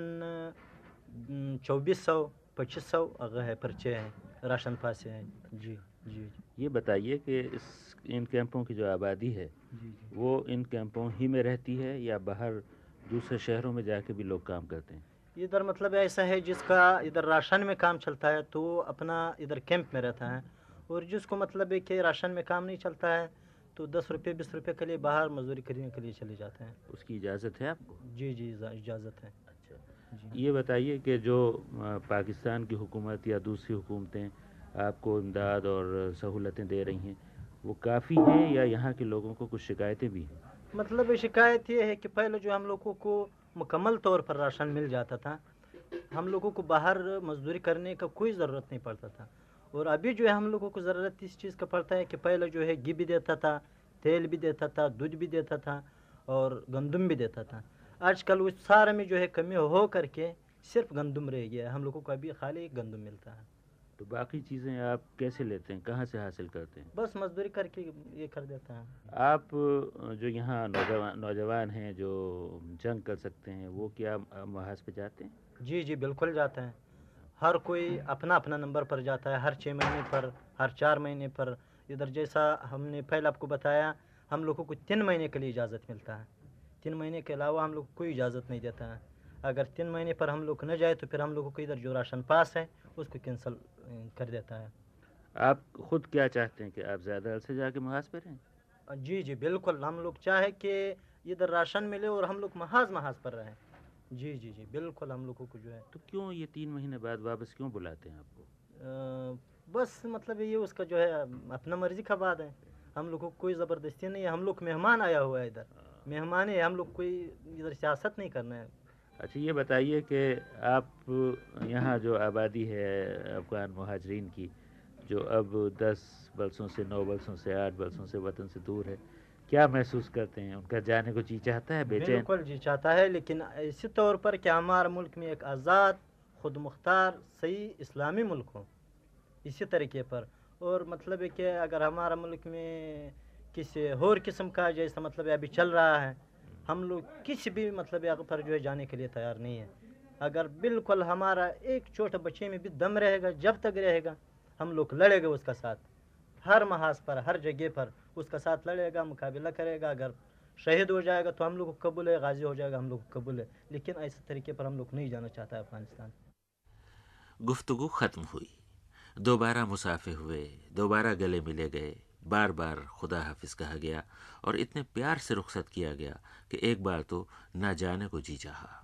चौबीस सौ पच्चीस सौ है पर्चे हैं राशन पासे हैं। जी जी।
ये बताइए कि इस इन कैंपों की जो आबादी है जी जी। वो इन कैंपों ही में रहती है या बाहर दूसरे शहरों में जाके भी लोग काम करते हैं?
इधर मतलब ऐसा है जिसका इधर राशन में काम चलता है तो अपना इधर कैंप में रहता है। और जिसको मतलब है कि राशन में काम नहीं चलता है तो दस रुपये बीस रुपये के लिए बाहर मजदूरी करने के लिए चले जाते हैं।
उसकी इजाज़त है आपको?
जी जी इजाज़त है।
अच्छा। ये बताइए कि जो पाकिस्तान की हुकूमत या दूसरी हुकूमतें आपको इमदाद और सहूलतें दे रही हैं वो काफ़ी हैं या यहाँ के लोगों को कुछ शिकायतें भी हैं?
मतलब शिकायत ये है कि पहले जो हम लोगों को मुकम्मल तौर पर राशन मिल जाता था। हम लोगों को बाहर मजदूरी करने का कोई ज़रूरत नहीं पड़ता था। और अभी जो है हम लोगों को ज़रूरत इस चीज़ का पड़ता है कि पहले जो है घी भी देता था, तेल भी देता था, दूध भी देता था और गंदम भी देता था। आजकल उस सारे में जो है कमी हो करके सिर्फ़ गंदम रह गया है। हम लोगों को अभी खाली गंदम मिलता है।
तो बाकी चीज़ें आप कैसे लेते हैं? कहाँ से हासिल करते हैं?
बस मजदूरी करके ये कर देते हैं।
आप जो यहाँ नौजवान नौजवान हैं जो जंग कर सकते हैं वो क्या महाज पे जाते हैं?
जी जी बिल्कुल जाते हैं। हर कोई अपना अपना नंबर पर जाता है। हर छः महीने पर हर चार महीने पर। इधर जैसा हमने पहले आपको बताया हम लोगों को तीन महीने के लिए इजाज़त मिलता है। तीन महीने के अलावा हम लोग कोई इजाज़त नहीं देता है। अगर तीन महीने पर हम लोग न जाए तो फिर हम लोगों को इधर जो राशन पास है उसको कैंसिल कर देता है।
आप खुद क्या चाहते हैं कि आप ज़्यादा अरसे जाके महाज पर रहें?
जी जी बिल्कुल। हम लोग चाहे कि इधर राशन मिले और हम लोग महाज महाज पर रहें। जी जी जी बिल्कुल हम लोगों को जो है।
तो क्यों ये तीन महीने बाद वापस क्यों बुलाते हैं आपको?
आ, बस मतलब ये उसका जो है अपना मर्ज़ी का बात है। हम लोगों को कोई ज़बरदस्ती नहीं है। हम लोग मेहमान आया हुआ है इधर। मेहमान है हम लोग कोई इधर सियासत नहीं करना है।
अच्छा ये बताइए कि आप यहाँ जो आबादी है अफ़गान महाजरीन की, जो अब दस बरसों से, नौ बरसों से, आठ बरसों से वतन से दूर है, क्या महसूस करते हैं? उनका जाने को जी चाहता है बेचैन?
बिल्कुल जी चाहता है, लेकिन इसी तौर पर कि हमारा मुल्क में एक आज़ाद खुद मुख्तार सही इस्लामी मुल्क हो, इसी तरीके पर। और मतलब है कि अगर हमारा मुल्क में किसी और किस्म का, जैसा मतलब अभी चल रहा है हम लोग किसी भी मतलब यहाँ पर जो है जाने के लिए तैयार नहीं है। अगर बिल्कुल हमारा एक छोटे बच्चे में भी दम रहेगा, जब तक रहेगा, हम लोग लड़ेगा उसका साथ। हर महाज पर, हर जगह पर उसका साथ लड़ेगा, मुकाबला करेगा। अगर शहीद हो जाएगा तो हम लोग को कबूल है, गाजी हो जाएगा, हम लोग को कबूल है। लेकिन ऐसे तरीके पर हम लोग नहीं जाना चाहता अफ़गानिस्तान।
गुफ्तु ख़त्म हुई। दोबारा मुसाफे हुए, दोबारा गले मिले गए। बार बार खुदा हाफिज कहा गया और इतने प्यार से रुखसत किया गया कि एक बार तो ना जाने को जी चाहा।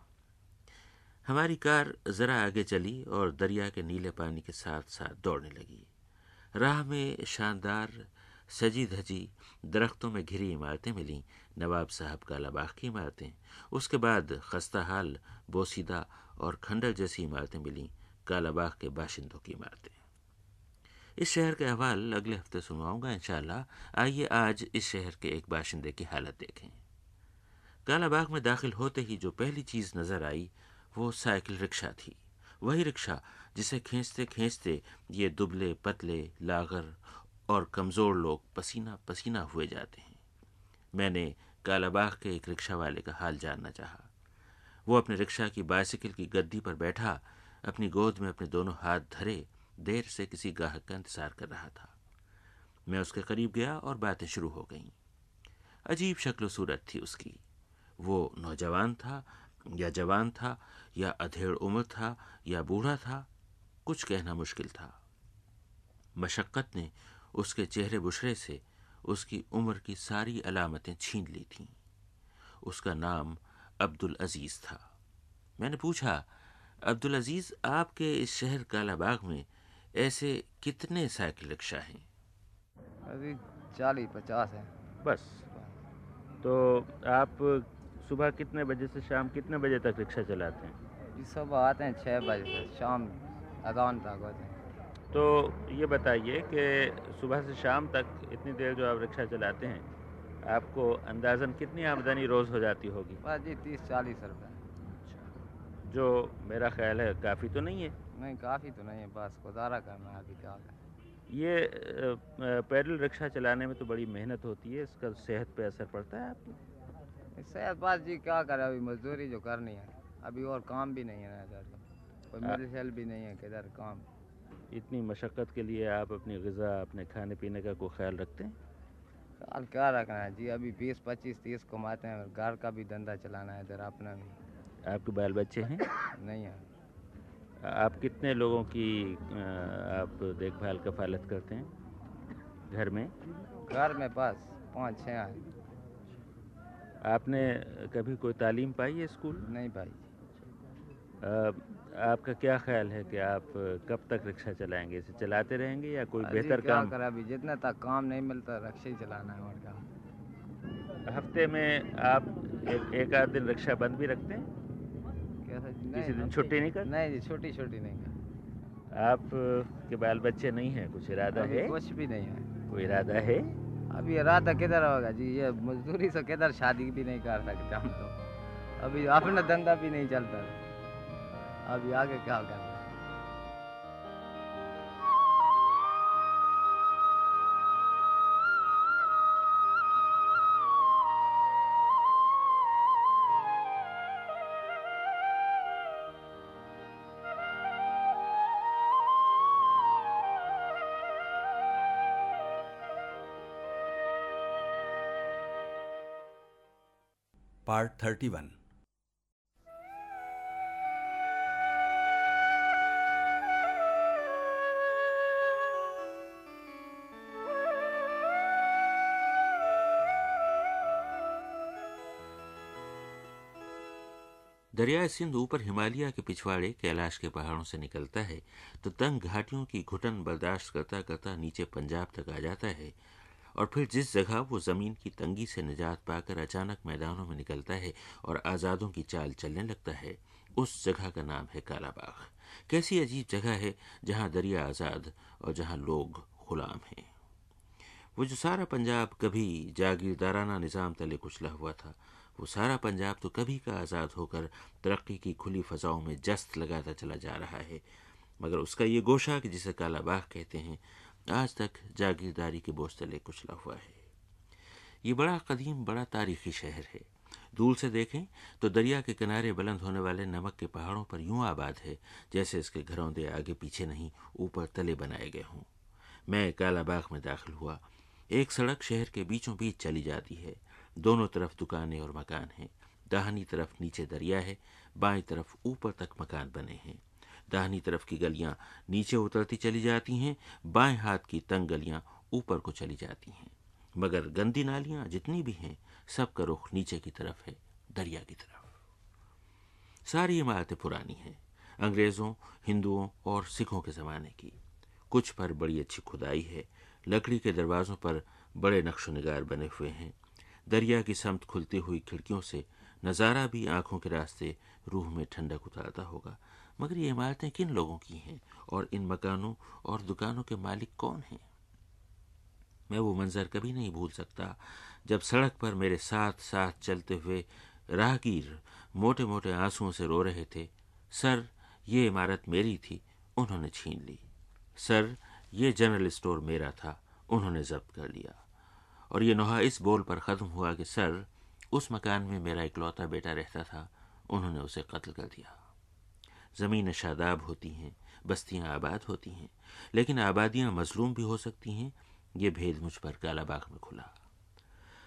हमारी कार ज़रा आगे चली और दरिया के नीले पानी के साथ साथ दौड़ने लगी। राह में शानदार सजी धजी दरख्तों में घिरी इमारतें मिलीं, नवाब साहब कालाबाग की इमारतें। उसके बाद खस्ता हाल बोसीदा और खंडर जैसी इमारतें मिलीं, कालाबाग के बाशिंदों की इमारतें। इस शहर के अहवाल अगले हफ़्ते सुनवाऊँगा, इंशाल्लाह। आइए आज इस शहर के एक बाशिंदे की हालत देखें। कालाबाग में दाखिल होते ही जो पहली चीज़ नज़र आई, वो साइकिल रिक्शा थी। वही रिक्शा जिसे खींचते खींचते ये दुबले पतले लागर और कमज़ोर लोग पसीना पसीना हुए जाते हैं। मैंने कालाबाग के एक रिक्शा वाले का हाल जानना चाहा। वो अपने रिक्शा की बाइसिकल की गद्दी पर बैठा, अपनी गोद में अपने दोनों हाथ धरे देर से किसी ग्राहक का इंतज़ार कर रहा था। मैं उसके करीब गया और बातें शुरू हो गईं। अजीब शक्ल सूरत थी उसकी। वो नौजवान था, या जवान था, या अधेड़ उम्र था, या बूढ़ा था, कुछ कहना मुश्किल था। मशक्क़त ने उसके चेहरे बुशरे से उसकी उम्र की सारी अलामतें छीन ली थीं। उसका नाम अब्दुल अज़ीज़ था। मैंने पूछा, अब्दुल अज़ीज़, आपके इस शहर कालाबाग में ऐसे कितने साइकिल रिक्शा हैं?
अभी चालीस पचास है।
बस। तो आप सुबह कितने बजे से शाम कितने बजे तक रिक्शा चलाते हैं?
जी सुबह आते हैं छः बजे से शाम अजान तक होते हैं।
तो ये बताइए कि सुबह से शाम तक इतनी देर जो आप रिक्शा चलाते हैं आपको अंदाज़न कितनी आमदनी रोज़ हो जाती होगी?
बस जी तीस चालीस रुपये
जो मेरा ख्याल है काफ़ी तो नहीं है।
नहीं काफ़ी तो नहीं है बस गुजारा करना है अभी क्या करें
ये अ, अ, पैडल रिक्शा चलाने में तो बड़ी मेहनत होती है इसका सेहत पे असर पड़ता है आपकी?
इससे बस जी क्या करें अभी मजदूरी जो करनी है अभी और काम भी नहीं है ना इधर कोई
हाँ।
मिल शेल भी नहीं है किधर काम।
इतनी मशक्क़त के लिए आप अपनी गज़ा अपने खाने पीने का कोई ख्याल रखते हैं?
ख्याल क्या रखना है जी अभी बीस पच्चीस तीस कमाते हैं घर का भी धंधा चलाना है इधर अपना भी।
आपके बाल बच्चे हैं?
नहीं है।
आप कितने लोगों की आप देखभाल कफालत करते हैं? घर में?
घर में बस पाँच छः हैं।
आपने कभी कोई तालीम पाई है स्कूल?
नहीं
पाई। आपका क्या ख्याल है कि आप कब तक रिक्शा चलाएँगे? इसे चलाते रहेंगे या कोई बेहतर काम?
करें अभी? जितने तक काम नहीं मिलता रक्षा ही चलाना है और क्या।
हफ़्ते में आप एक, एक आध दिन रिक्शा बंद भी रखते हैं?
कैसा
किसी दिन छुट्टी नहीं कर?
नहीं जी छोटी छोटी नहीं कर
आप के बाल बच्चे नहीं है कुछ इरादा है?
कुछ भी नहीं है।
कोई इरादा है?
अभी इरादा किधर होगा जी? ये मजदूरी से किधर शादी भी नहीं कर सकते हम तो। अभी अपना धंधा भी नहीं चलता। अभी आगे क्या करना
पार्ट थर्टी वन
दरियाए सिंध ऊपर हिमालय के पिछवाड़े कैलाश के पहाड़ों से निकलता है तो तंग घाटियों की घुटन बर्दाश्त करता करता नीचे पंजाब तक आ जाता है। और फिर जिस जगह वो ज़मीन की तंगी से निजात पाकर अचानक मैदानों में निकलता है और आज़ादों की चाल चलने लगता है, उस जगह का नाम है कालाबाग। कैसी अजीब जगह है जहाँ दरिया आज़ाद और जहाँ लोग गुलाम हैं। वो जो सारा पंजाब कभी जागीरदाराना निज़ाम तले कुचला हुआ था, वो सारा पंजाब तो कभी का आज़ाद होकर तरक्की की खुली फ़जाओं में जस्त लगाता चला जा रहा है। मगर उसका ये गोशा कि जिसे कालाबाग कहते हैं आज तक जागीरदारी के बोझ तले कुचला हुआ है। ये बड़ा कदीम, बड़ा तारीखी शहर है। दूर से देखें तो दरिया के किनारे बुलंद होने वाले नमक के पहाड़ों पर यूँ आबाद है, जैसे इसके घरों दे आगे पीछे नहीं, ऊपर तले बनाए गए हों। मैं कालाबाग में दाखिल हुआ। एक सड़क शहर के बीचों बीच चली जाती है। दोनों तरफ़ दुकानें और मकान हैं। दाहिनी तरफ़ नीचे दरिया है, बाईं तरफ़ ऊपर तक मकान बने हैं। दाहिनी तरफ़ की गलियाँ नीचे उतरती चली जाती हैं, बाएँ हाथ की तंग गलियाँ ऊपर को चली जाती हैं। मगर गंदी नालियाँ जितनी भी हैं, सबका रुख नीचे की तरफ़ है, दरिया की तरफ़। सारी इमारतें पुरानी हैं, अंग्रेज़ों, हिंदुओं और सिखों के ज़माने की। कुछ पर बड़ी अच्छी खुदाई है, लकड़ी के दरवाज़ों पर बड़े नक्शो निगार बने हुए हैं। दरिया की समत खुलती हुई खिड़कियों से नज़ारा भी आँखों के रास्ते रूह में ठंडक उतारता होगा। मगर ये इमारतें किन लोगों की हैं? और इन मकानों और दुकानों के मालिक कौन हैं? मैं वो मंजर कभी नहीं भूल सकता, जब सड़क पर मेरे साथ साथ चलते हुए राहगीर मोटे मोटे आंसुओं से रो रहे थे, सर, ये इमारत मेरी थी, उन्होंने छीन ली। सर, ये जनरल स्टोर मेरा था, उन्होंने जब्त कर लिया। और ये नोहा इस बोल पर ख़त्म हुआ कि, सर, उस मकान में मेरा इकलौता बेटा रहता था, उन्होंने उसे कत्ल कर दिया। ज़मीनें शादाब होती हैं, बस्तियाँ आबाद होती हैं, लेकिन आबादियाँ मजलूम भी हो सकती हैं, ये भेद मुझ पर कालाबाग में खुला।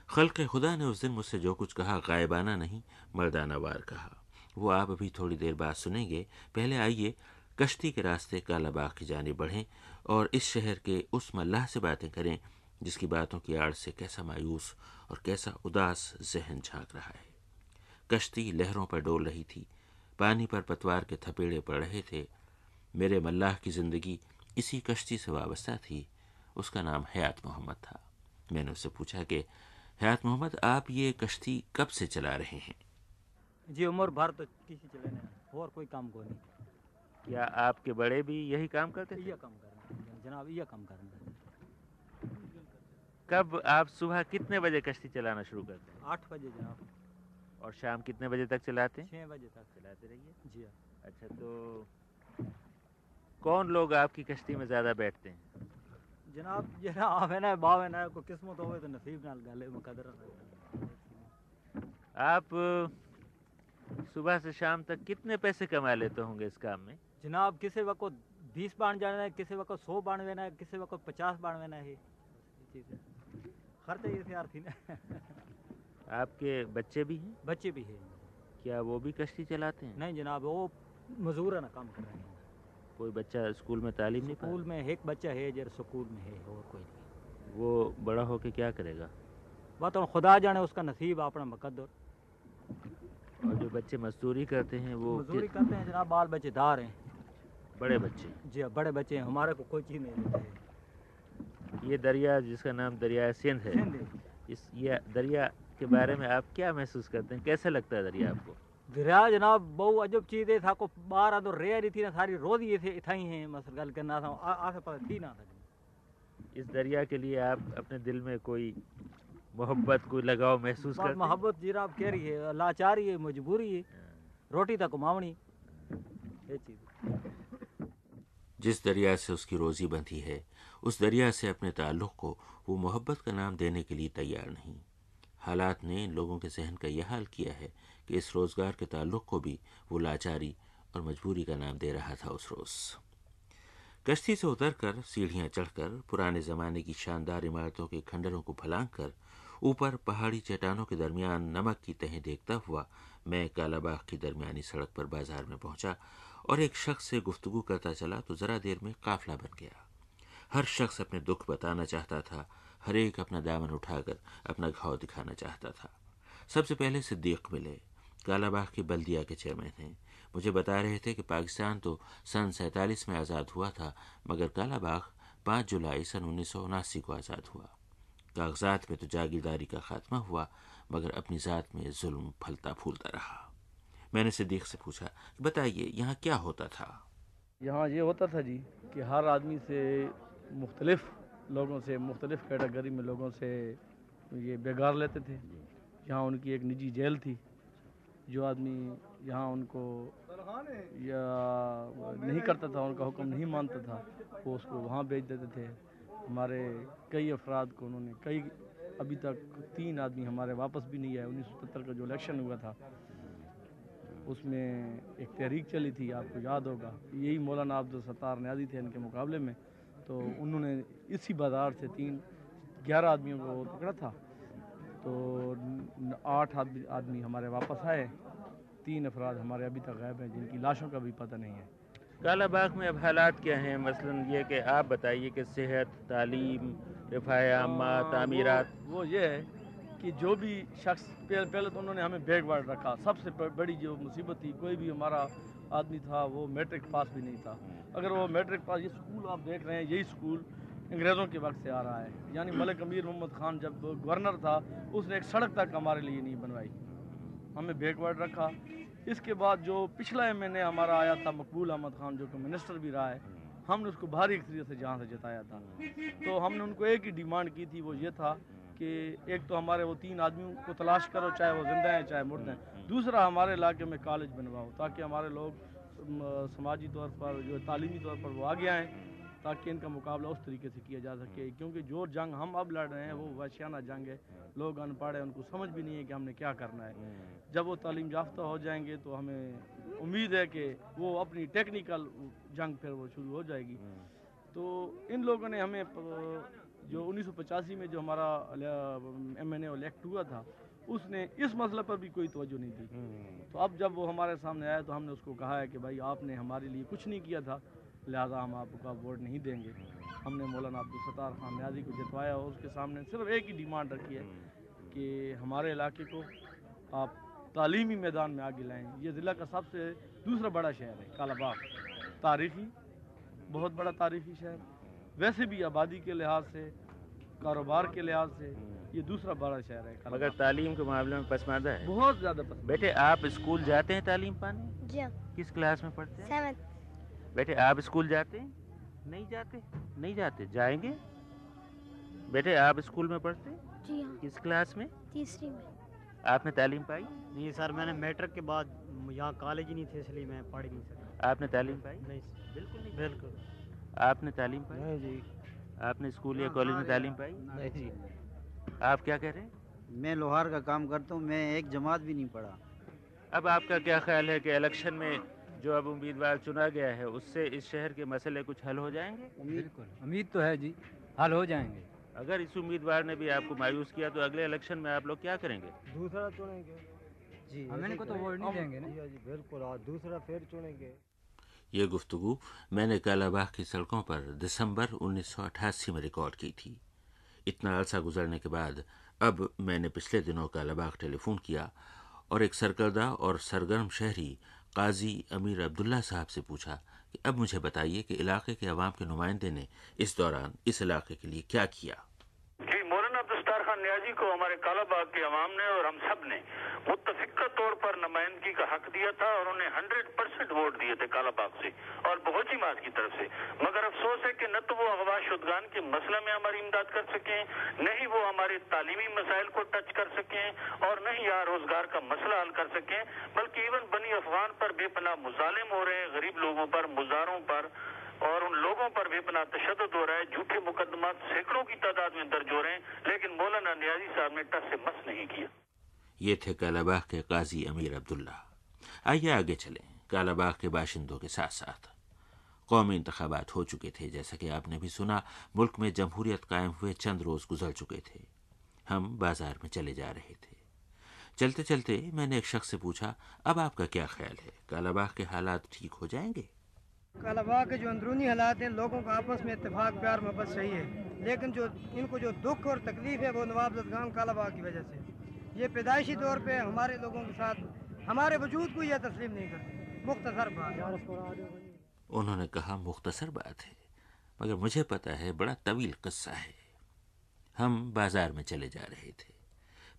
खल के खुदा ने उस दिन मुझसे जो कुछ कहा, गायबाना नहीं, मर्दाना वार कहा। वो आप अभी थोड़ी देर बाद सुनेंगे, पहले आइए, कश्ती के रास्ते कालाबाग की जाने बढ़ें, और इस शहर के उस मल्लाह से बातें करें, जिसकी बातों की आड़ से कैसा मायूस और कैसा उदास जहन झाँक रहा है। कश्ती लहरों पर डोल रही थी पानी पर पतवार के थपेड़े पड़ रहे थे। मेरे मल्लाह की ज़िंदगी इसी कश्ती से वाबस्ता थी। उसका नाम हयात मोहम्मद था। मैंने उससे पूछा कि हयात मोहम्मद आप ये कश्ती कब से चला रहे हैं?
जी उम्र भर तो किसी चले नहीं। और कोई काम को नहीं।
क्या आपके बड़े भी यही काम करते थे?
ये काम करना। जनाब ये काम करना।
कब आप सुबह कितने बजे कश्ती चलाना शुरू करते? हैं
आठ बजे जनाब।
और शाम कितने बजे तक चलाते हैं?
छः बजे तक
चलाते रहिए।
जी हाँ।
अच्छा तो कौन लोग आपकी कश्ती में ज़्यादा बैठते हैं?
जनाब जरा आवे ना बावे ना को किस्मत होवे तो नसीब नाल गले मुकदर
आप सुबह से शाम तक कितने पैसे कमा लेते होंगे इस काम में?
जनाब किसी वक्त बीस बाण जाना है किसी वक्त सौ बाण वेना है किसी वक्त पचास बाण वेना है खर्चा ये थी ना।
आपके बच्चे भी हैं?
बच्चे भी हैं।
क्या वो भी कश्ती चलाते हैं?
नहीं जनाब वो मजदूर है ना काम कर रहे हैं।
कोई बच्चा स्कूल में तालीम नहीं
स्कूल में एक बच्चा है जर स्कूल में है और कोई नहीं।
वो बड़ा होके क्या करेगा?
वह तो खुदा जाने उसका नसीब अपना मुकद्दर।
और जो बच्चे मजदूरी करते हैं वो
मजदूरी करते हैं जनाब बाल बच्चेदार हैं।
बड़े बच्चे।
जी हाँ बड़े बच्चे हैं हमारे को कोई चीज़ नहीं देते हैं।
ये दरिया जिसका नाम दरिया सिंध है। इस ये दरिया के बारे में आप क्या महसूस करते हैं? कैसे लगता है दरिया आपको?
दरिया जनाब बहु अजब चीज़ है था को बाहर तो रे रही थी ना सारी रोज ये थे इथा ही हैं मसल गल करना था आसे पास थी ना था
इस दरिया के लिए आप अपने दिल में कोई मोहब्बत कोई लगाव महसूस करते
मोहब्बत जनाब कह रही है लाचारी है मजबूरी है रोटी तक कमावनी ये चीज़।
जिस दरिया से उसकी रोज़ी बंधी है उस दरिया से अपने ताल्लुक़ को वो मोहब्बत का नाम देने के लिए तैयार नहीं। हालात ने लोगों के जहन का यह हाल किया है कि इस रोज़गार के ताल्लुक़ को भी वो लाचारी और मजबूरी का नाम दे रहा था उस रोज़। कश्ती से उतरकर सीढ़ियाँ चढ़कर, पुराने ज़माने की शानदार इमारतों के खंडरों को फलांग कर ऊपर पहाड़ी चट्टानों के दरमियान नमक की तहें देखता हुआ मैं कालाबाग की दरमियानी सड़क पर बाज़ार में पहुँचा और एक शख्स से गुफ्तगू करता चला तो ज़रा देर में काफला बन गया। हर शख्स अपने दुख बताना चाहता था हर एक अपना दामन उठाकर अपना घाव दिखाना चाहता था। सबसे पहले सिद्दीक मिले। कालाबाग के बल्दिया के चेयरमैन हैं। मुझे बता रहे थे कि पाकिस्तान तो सन सैंतालीस में आज़ाद हुआ था, मगर कालाबाग पाँच जुलाई सन उन्नीस सौ उनासी को आज़ाद हुआ। कागजात में तो जागीरदारी का खात्मा हुआ, मगर अपनी ज़ात में जुल्म फलता फूलता रहा। मैंने सिद्दीक से पूछा, बताइए, यहाँ क्या होता था?
यहाँ ये होता था जी कि हर आदमी से मुख्तलिफ़ लोगों से मुख्तलिफ़ कैटेगरी में लोगों से ये बेगार लेते थे। यहाँ उनकी एक निजी जेल थी जो आदमी यहाँ उनको या नहीं करता था उनका हुक्म नहीं मानता था वो उसको वहाँ भेज देते थे। हमारे कई अफराद को उन्होंने कई अभी तक तीन आदमी हमारे वापस भी नहीं आए उन्नीस सौ सत्तर का जो इलेक्शन हुआ था उसमें एक तहरीक चली थी आपको याद होगा। यही मौलाना अब्दुल सत्तार न्याजी थे इनके मुकाबले में। तो उन्होंने इसी बाज़ार से तीन ग्यारह आदमियों को पकड़ा था। तो आठ आदमी हमारे वापस आए। तीन अफराद हमारे अभी तक गायब हैं जिनकी लाशों का भी पता नहीं है।
कालाबाग में अब हालात क्या हैं? मसलन ये कि आप बताइए कि सेहत तालीम रफायामा तामीरात।
वो ये है कि जो भी शख्स पहले पहले तो उन्होंने हमें बैकवर्ड रखा। सबसे बड़ी जो मुसीबत थी कोई भी हमारा आदमी था वो मैट्रिक पास भी नहीं था। अगर वो मैट्रिक पास ये स्कूल आप देख रहे हैं यही स्कूल अंग्रेज़ों के वक्त से आ रहा है। यानी मलिक अमीर मोहम्मद खान जब गवर्नर था उसने एक सड़क तक हमारे लिए नहीं बनवाई। हमें बैकवर्ड रखा। इसके बाद जो पिछला एम एन ए हमारा आया था मकबूल अहमद खान जो कि मिनिस्टर भी रहा है हमने उसको भारी अक्सरियत से जहाँ से जिताया था। तो हमने उनको एक ही डिमांड की थी वो ये था कि एक तो हमारे वो तीन आदमियों को तलाश करो चाहे वो ज़िंदा हैं चाहे मुर्द हैं। दूसरा हमारे इलाके में कॉलेज बनवाओ, ताकि हमारे लोग समाजी तौर पर, जो तालीमी तौर पर वो आगे आएँ, ताकि इनका मुकाबला उस तरीके से किया जा सके। क्योंकि जो जंग हम अब लड़ रहे हैं, वो वशियाना जंग है। लोग अनपढ़ हैं, उनको समझ भी नहीं है कि हमने क्या करना है। जब वो तालीम याफ्ता हो जाएँगे तो हमें उम्मीद है कि वो अपनी टेक्निकल जंग फिर वो शुरू हो जाएगी। तो इन लोगों ने हमें जो उन्नीस सौ पचासी में जो हमारा एम, एन एक्ट हुआ था उसने इस मसले पर भी कोई तवज्जो नहीं दी। तो अब जब वो हमारे सामने आया तो हमने उसको कहा है कि भाई आपने हमारे लिए कुछ नहीं किया था लिहाजा हम आपका वोट नहीं देंगे। हमने मौलाना अब्दुल सत्तार खान न्याजी को जितवाया और उसके सामने सिर्फ़ एक ही डिमांड रखी है कि हमारे इलाके को आप तालीमी मैदान में आगे लाएँ। ये ज़िला का सबसे दूसरा बड़ा शहर है कालाबाग। तारीखी बहुत बड़ा तारीखी शहर। वैसे भी आबादी के लिहाज से कारोबार के लिहाज से ये दूसरा बड़ा शहर है
मगर तालीम के मामले में पसमानदा है?
बहुत ज़्यादा
बेटे आप स्कूल जाते हैं तालीम पाने?
जी हाँ।
किस क्लास में पढ़ते हैं? बेटे आप स्कूल जाते हैं? नहीं जाते? नहीं जाते? जाएँगे? बेटे आप स्कूल में पढ़ते हैं?
जी हाँ।
किस क्लास में?
तीसरी में।
आपने तालीम पाई?
नहीं सर मैंने मैट्रिक के बाद यहाँ कॉलेज ही नहीं थे इसलिए मैं पढ़ नहीं सका।
आपने तालीम पाई?
नहीं
बिल्कुल नहीं।
बिल्कुल।
आपने तालीम पाई?
नहीं जी।
आपने स्कूल या कॉलेज में तालीम पाई?
नहीं। जी
आप क्या कह रहे हैं?
मैं लोहार का काम करता हूँ मैं एक जमात भी नहीं पढ़ा।
अब आपका क्या ख्याल है कि इलेक्शन में जो अब उम्मीदवार चुना गया है उससे इस शहर के मसले कुछ हल हो जाएँगे?
बिल्कुल। उम्मीद तो है जी हल हो जाएँगे।
अगर इस उम्मीदवार ने भी आपको मायूस किया तो अगले इलेक्शन में आप लोग क्या करेंगे?
दूसरा चुनेंगे। जी
हम इनको तो वोट नहीं देंगे ना।
जी बिल्कुल। और दूसरा फिर चुनेंगे।
ये गुफ्तु मैंने कालाबाग की सड़कों पर दिसंबर 1988 में रिकॉर्ड की थी। इतना अरसा गुजरने के बाद अब मैंने पिछले दिनों कालाबाग टेलीफोन किया और एक सरकर्दा और सरगर्म शहरी काजी अमीर अब्दुल्ला साहब से पूछा कि अब मुझे बताइए कि इलाके के अवाम के नुमाइंदे ने इस दौरान इस इलाके के लिए क्या किया?
जी, मौलाना अब्दुस्तार खान न्याजी को हमारे कालाबाग के अवाम ने और हम सबने मुतफिका तौर पर नुमाइंदगी का हक दिया था और उन्हें हंड्रेड परसेंट वोट दिए थे कालाबाग से और बहुत ही माज की तरफ़ से। मगर अफसोस है कि न तो वो अगवा शुदगान के मसले में हमारी इमदाद कर सकें, न ही वो हमारे तालीमी मसाइल को टच कर सकें और न ही यहाँ रोज़गार का मसला हल कर सकें, बल्कि इवन बनी अफगान पर बेपना मुजालिम हो रहे हैं गरीब लोगों पर, मुजारों पर और उन लोगों पर भी अपना तशद हो रहा है। झूठे मुकदमा सैकड़ों की तादाद में दर्ज हो रहे हैं, लेकिन मौलाना न्याजी साहब ने टस से मस नहीं किया।
ये थे कालाबाग के काजी अमीर अब्दुल्ला। आइए आगे चलें, कालाबाग के बाशिंदों के साथ साथ। कौमी इंतबात हो चुके थे, जैसा कि आपने भी सुना, मुल्क में जमहूरियत कायम हुए चंद रोज़ गुजर चुके थे। हम बाज़ार में चले जा रहे थे। चलते चलते मैंने एक शख्स से पूछा, अब आपका क्या ख्याल है? कालाबाग के हालात ठीक हो जाएँगे?
कालाबाग के जो अंदरूनी हालात हैं, लोगों का आपस में इतफाक प्यार, मोहब्बत सही है। लेकिन जो, इनको जो दुख और तकलीफ़ है, वो नवाब कालाबाग की वजह से ये पैदाइशी तौर पर हमारे लोगों के साथ हमारे वजूद को यह तस्लीम नहीं करते। मुख्तसर बात।
उन्होंने कहा मुख्तसर बात है मगर मुझे पता है बड़ा तवील किस्सा है। हम बाज़ार में चले जा रहे थे।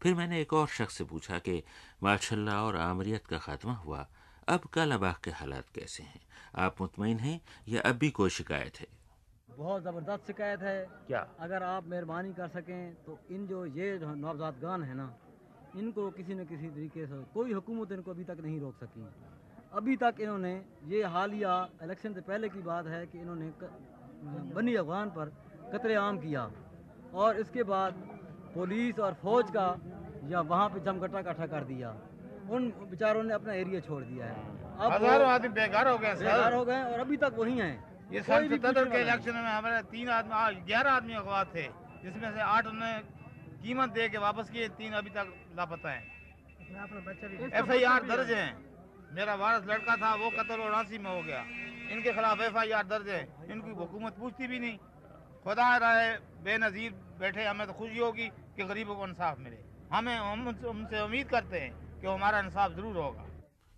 फिर मैंने एक और शख्स से पूछा कि माशाल्लाह और आमरीत का खात्मा हुआ अब कालाबाग के हालात कैसे हैं? आप मुतमिन हैं या अब भी कोई शिकायत है?
बहुत ज़बरदस्त शिकायत है।
क्या?
अगर आप मेहरबानी कर सकें तो इन जो ये नवजात गान है ना इनको किसी न किसी तरीके से कोई हुकूमत इनको अभी तक नहीं रोक सकी। अभी तक इन्होंने ये हालिया इलेक्शन से पहले की बात है कि इन्होंने बनी अफगान पर कतरे आम किया। और इसके बाद पुलिस और फौज का या वहाँ पे जमघटा इकट्ठा कर दिया। उन बेचारों ने अपना एरिया छोड़ दिया है।
अब हज़ारों आदमी बेकार हो गए
बेकार हो गए और अभी तक वही हैं।
ये सन सतहत्तर के इलेक्शन में हमारे तीन आदमी ग्यारह आदमी अगवा थे जिसमें से आठ उन्होंने कीमत दे के वापस किए तीन अभी तक लापता हैं। एफ़ आई आर दर्ज है। मेरा वारस लड़का था वो कतल उनासी में हो गया। इनके खिलाफ एफ़ आई आर दर्ज है। इनकी हुकूमत पूछती भी नहीं। खुदा राय बेनज़ीर बैठे हमें तो खुशी होगी कि गरीबों को इंसाफ मिले। हमें हम उनसे उम्मीद करते हैं कि हमारा इंसाफ ज़रूर होगा।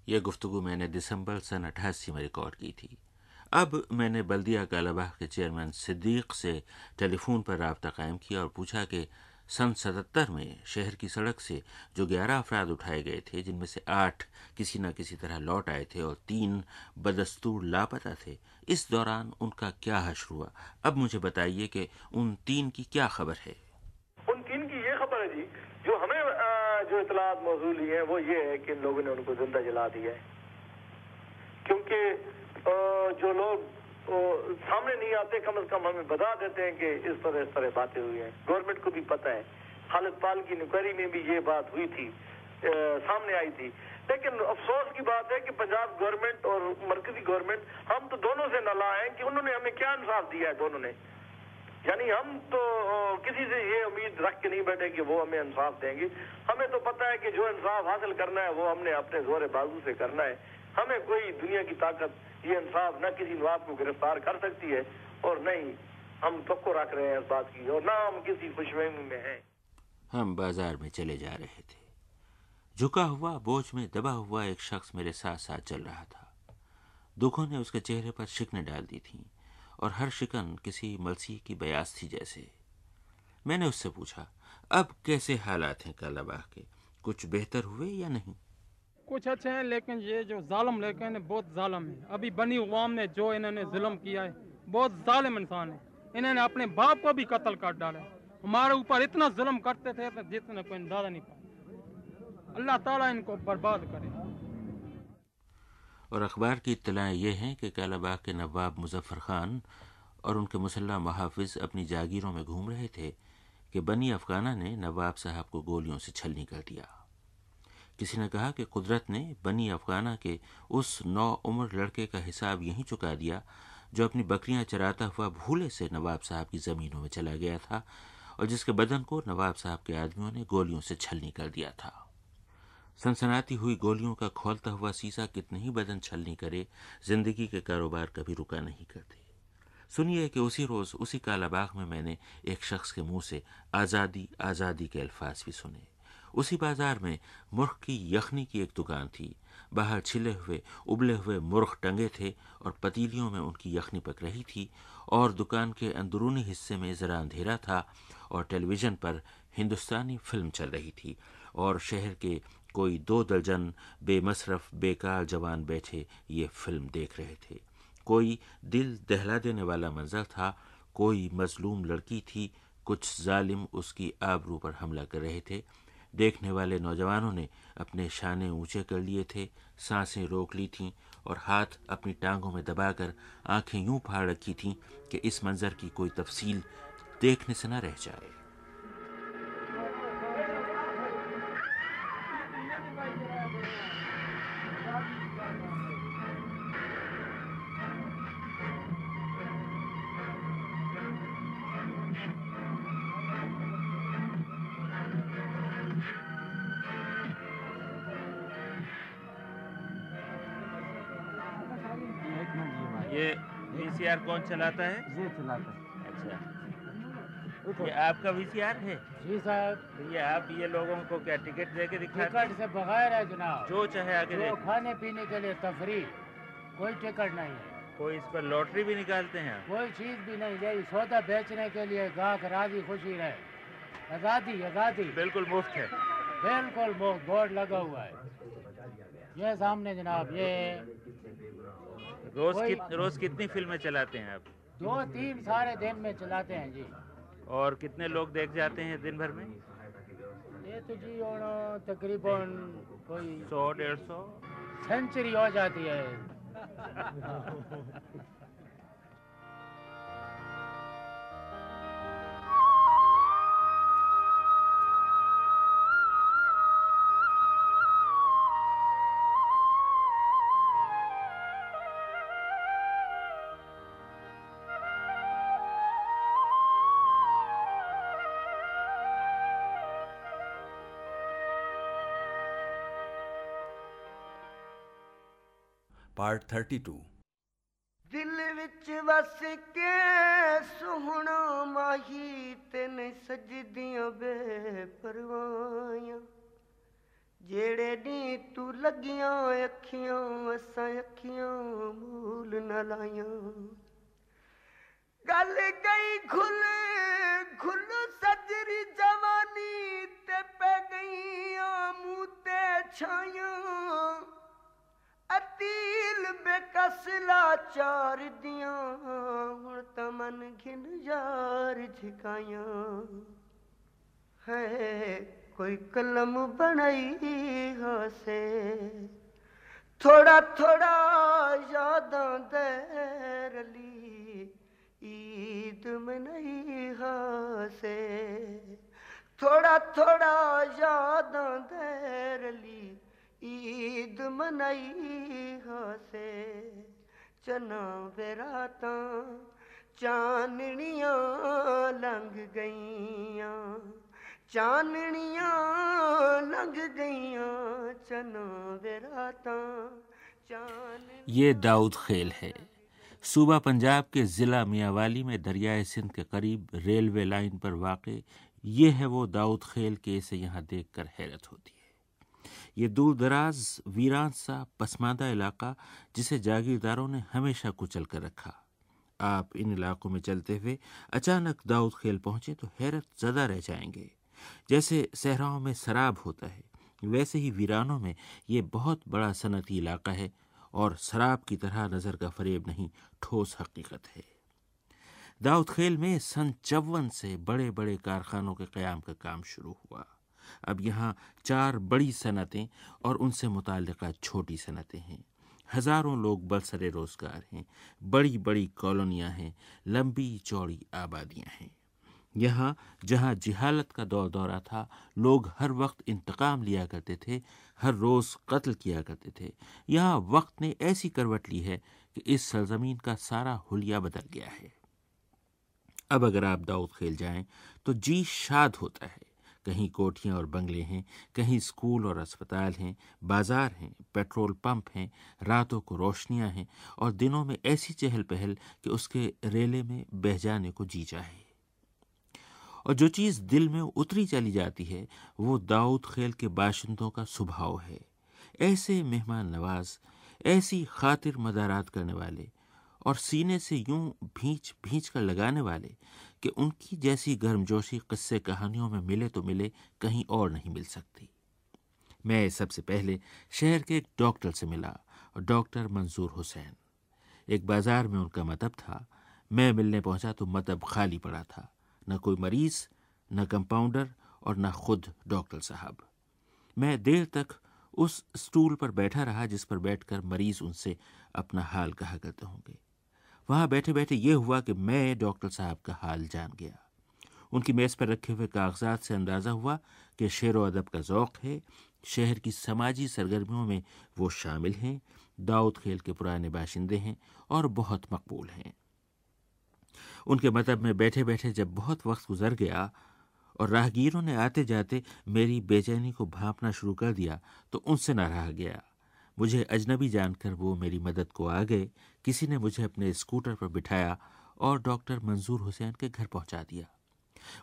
ये गुफ्तु मैंने दिसंबर सन अठासी में रिकॉर्ड की थी। अब मैंने बल्दिया कालाबाग के चेयरमैन सिद्दीक से टेलीफोन पर रबता कायम किया और पूछा कि सन सतहत्तर में शहर की सड़क से जो ग्यारह अफराद उठाए गए थे, जिनमें से आठ किसी न किसी तरह लौट आए थे और तीन बदस्तूर लापता थे, इस दौरान उनका क्या हश्र हुआ? अब मुझे बताइए कि उन तीन की क्या खबर है?
उन तीन की ये खबर है जी, जो हमें जो इतलात मौजूद है, वो ये है कि इन लोगों ने उनको ज़िंदा जला दिया है। क्योंकि जो लोग
वो सामने नहीं आते कम से कम हमें बता देते हैं कि इस तरह इस तरह बातें हुई हैं। गवर्नमेंट को भी पता है। खालिद पाल की इंक्वायरी में भी ये बात हुई थी आ, सामने आई थी। लेकिन अफसोस की बात है कि पंजाब गवर्नमेंट और मरकजी गवर्नमेंट हम तो दोनों से नला है कि उन्होंने हमें क्या इंसाफ दिया है दोनों ने। यानी हम तो किसी से ये उम्मीद रख के नहीं बैठे कि वो हमें इंसाफ देंगे। हमें तो पता है कि जो इंसाफ हासिल करना है वो हमने अपने ज़ोर बाजू से करना है। हमें कोई दुनिया की ताकत ये इंसाफ न किसी नवाब को गिरफ़्तार कर सकती है और न ही हम तो रख रहे हैं इस बात की, और ना हम किसी खुशफहमी में हैं।
हम बाज़ार में चले जा रहे थे। झुका हुआ, बोझ में दबा हुआ एक शख्स मेरे साथ साथ चल रहा था। दुखों ने उसके चेहरे पर शिकने डाल दी थी और हर शिकन किसी मलसी की बयास थी जैसे। मैंने उससे पूछा, अब कैसे हालात हैं कालाबाग के कुछ बेहतर हुए या नहीं?
कुछ अच्छे हैं, लेकिन ये जो जालम लेकिन बहुत जालम है। अभी बनी अवाम ने जो इन्होंने जुल्म किया है, बहुत जालिम इंसान है। इन्होंने अपने बाप को भी कत्ल कर डाला हमारे ऊपर इतना जुल्म करते थे जितने कोई अंदाज़ा नहीं पाया अल्लाह ताला इनको बर्बाद करे।
और अखबार की इतलाएँ ये हैं कि कालाबाग के नवाब मुजफ्फर खान और उनके मुसल्ला महाफिज अपनी जागीरों में घूम रहे थे कि बनी अफगाना ने नवाब साहब को गोलियों से छलनी कर दिया। किसी ने कहा कि कुदरत ने बनी अफगाना के उस नौ उम्र लड़के का हिसाब यहीं चुका दिया, जो अपनी बकरियाँ चराता हुआ भूले से नवाब साहब की ज़मीनों में चला गया था और जिसके बदन को नवाब साहब के आदमियों ने गोलियों से छलनी कर दिया था। सनसनाती हुई गोलियों का खोलता हुआ सीसा कितने ही बदन छलनी करे, ज़िंदगी के कारोबार कभी रुका नहीं करते। सुनिए कि उसी रोज़, उसी कालाबाग में मैंने एक शख्स के मुँह से आज़ादी आज़ादी के अल्फाज भी सुने। उसी बाज़ार में मुर्ख की यखनी की एक दुकान थी। बाहर छिले हुए, उबले हुए मुर्ख टंगे थे और पतीलियों में उनकी यखनी पक रही थी और दुकान के अंदरूनी हिस्से में ज़रा अंधेरा था और टेलीविज़न पर हिंदुस्तानी फ़िल्म चल रही थी और शहर के कोई दो दर्जन बेमसरफ, बेकार जवान बैठे ये फ़िल्म देख रहे थे। कोई दिल दहला देने वाला मंजर था, कोई मजलूम लड़की थी, कुछ जालिम उसकी आबरू पर हमला कर रहे थे देखने वाले नौजवानों ने अपने शाने ऊँचे कर लिए थे, साँसें रोक ली थीं और हाथ अपनी टांगों में दबाकर आँखें यूँ फाड़ रखी थीं कि इस मंजर की कोई तफसील देखने से न रह जाए।
चलाता है?
ये चलाता है।
अच्छा। ये आपका वीसीआर है?
जी साहब।
ये आप ये लोगों को क्या टिकट दे के दिखाते
टिकट से बगैर है जनाब।
जो चाहे आगे
जो खाने पीने के लिए तफरी कोई टिकट नहीं है।
कोई इस पर लॉटरी भी निकालते हैं
कोई चीज़ भी नहीं यही सौदा बेचने के लिए गाहक राज़ी खुशी रहे। आज़ादी आज़ादी।
बिल्कुल मुफ़्त है।
बिल्कुल मुफ़्त। बोर्ड लगा हुआ है। ये सामने जनाब ये
रोज कित, रोज कितनी फ़िल्में चलाते हैं आप?
दो तीन सारे दिन में चलाते हैं जी।
और कितने लोग देख जाते हैं दिन भर में?
ये तो जी और तकरीबन कोई
सौ डेढ़ सौ?
सेंचुरी हो जाती है। [laughs]
ਪਾਰਟ 32
ਦਿਲ ਵਿੱਚ ਵਸ ਕੇ ਸੁਹਣਾ ਮਾਹੀ ਤੈਨ ਸਜਦੀਆਂ ਬੇਪਰਵਾਹਾਂ ਜਿਹੜੇ ਨੀ ਤੂੰ ਲੱਗੀਆਂ ਅੱਖੀਆਂ, ਅਸਾਂ ਅੱਖੀਆਂ ਮੂਲ ਨਾ ਲਾਈਆਂ। ਗੱਲ ਗਈ ਖੁੱਲ ਖੁੱਲ ਸਜਰੀ ਜਵਾਨੀ ਤੇ ਪੈ ਗਈਆਂ ਮੂੰਹ ਤੇ ਛਾਈਆਂ। तील बेकसला चार दिया, हुण तो तमन घिन जार झिकाया। है, कोई कलम बनाई हसे। थोड़ा थोड़ा यादा दरली ईद मनाई हसे। थोड़ा थोड़ा यादा दरली ईद मनाई हसे, चना बरात चाननिया लंघ गईया चाननिया लंघ गईया, चना बेरात
ये दाऊद खेल है। सूबा पंजाब के ज़िला मियावाली में दरियाए सिंध के करीब रेलवे लाइन पर वाक़, ये है वो दाऊद खेल के इसे यहाँ देख कर हैरत होती है। ये दूर दराज वीरान सा पसमानदा इलाका, जिसे जागीरदारों ने हमेशा कुचल कर रखा। आप इन इलाकों में चलते हुए अचानक दाऊद खेल पहुँचे तो हैरत ज़दा रह जाएँगे। जैसे सहराओं में शराब होता है, वैसे ही वीरानों में ये बहुत बड़ा सनती इलाका है और शराब की तरह नज़र का फरेब नहीं, ठोस हकीकत है। दाऊद खेल में सन चौवन से बड़े बड़े कारखानों के क़याम का काम शुरू हुआ। अब यहाँ चार बड़ी सनतें और उनसे मुतल छोटी सनतें हैं। हज़ारों लोग बलसरे रोज़गार हैं बड़ी बड़ी कॉलोनियाँ हैं, लंबी चौड़ी आबादियाँ हैं। यहाँ जहाँ जिहालत का दौर दौरा था, लोग हर वक्त इंतकाम लिया करते थे, हर रोज़ कत्ल किया करते थे। यहाँ वक्त ने ऐसी करवट ली है कि इस सरजमीन का सारा हुलिया बदल गया है। अब अगर आप दाऊद खेल जाएँ तो जी शाद होता है। कहीं कोठियाँ और बंगले हैं, कहीं स्कूल और अस्पताल हैं, बाज़ार हैं, पेट्रोल पंप हैं, रातों को रोशनियाँ हैं और दिनों में ऐसी चहल पहल कि उसके रेले में बह जाने को जी चाहे और जो चीज़ दिल में उतरी चली जाती है, वो दाऊद खेल के बाशिंदों का स्वभाव है। ऐसे मेहमान नवाज़, ऐसी खातिर मदारात करने वाले और सीने से यूँ भींच भींच कर लगाने वाले कि उनकी जैसी गर्मजोशी किस्से कहानियों में मिले तो मिले, कहीं और नहीं मिल सकती। मैं सबसे पहले शहर के एक डॉक्टर से मिला, डॉक्टर मंजूर हुसैन। एक बाज़ार में उनका मतब था, मैं मिलने पहुँचा तो मतब खाली पड़ा था। न कोई मरीज़, न कंपाउंडर और न खुद डॉक्टर साहब। मैं देर तक उस स्टूल पर बैठा रहा जिस पर बैठकर मरीज़ उनसे अपना हाल कहा करते होंगे। वहाँ बैठे बैठे ये हुआ कि मैं डॉक्टर साहब का हाल जान गया। उनकी मेज़ पर रखे हुए कागजात से अंदाज़ा हुआ कि शेर व अदब का ज़ौक़ है, शहर की समाजी सरगर्मियों में वो शामिल हैं, दाऊद खेल के पुराने बाशिंदे हैं और बहुत मकबूल हैं। उनके मतलब में बैठे बैठे जब बहुत वक्त गुजर गया और राहगीरों ने आते जाते मेरी बेचैनी को भापना शुरू कर दिया तो उनसे न रहा गया। मुझे अजनबी जानकर वो मेरी मदद को आ गए। किसी ने मुझे अपने स्कूटर पर बिठाया और डॉक्टर मंजूर हुसैन के घर पहुँचा दिया।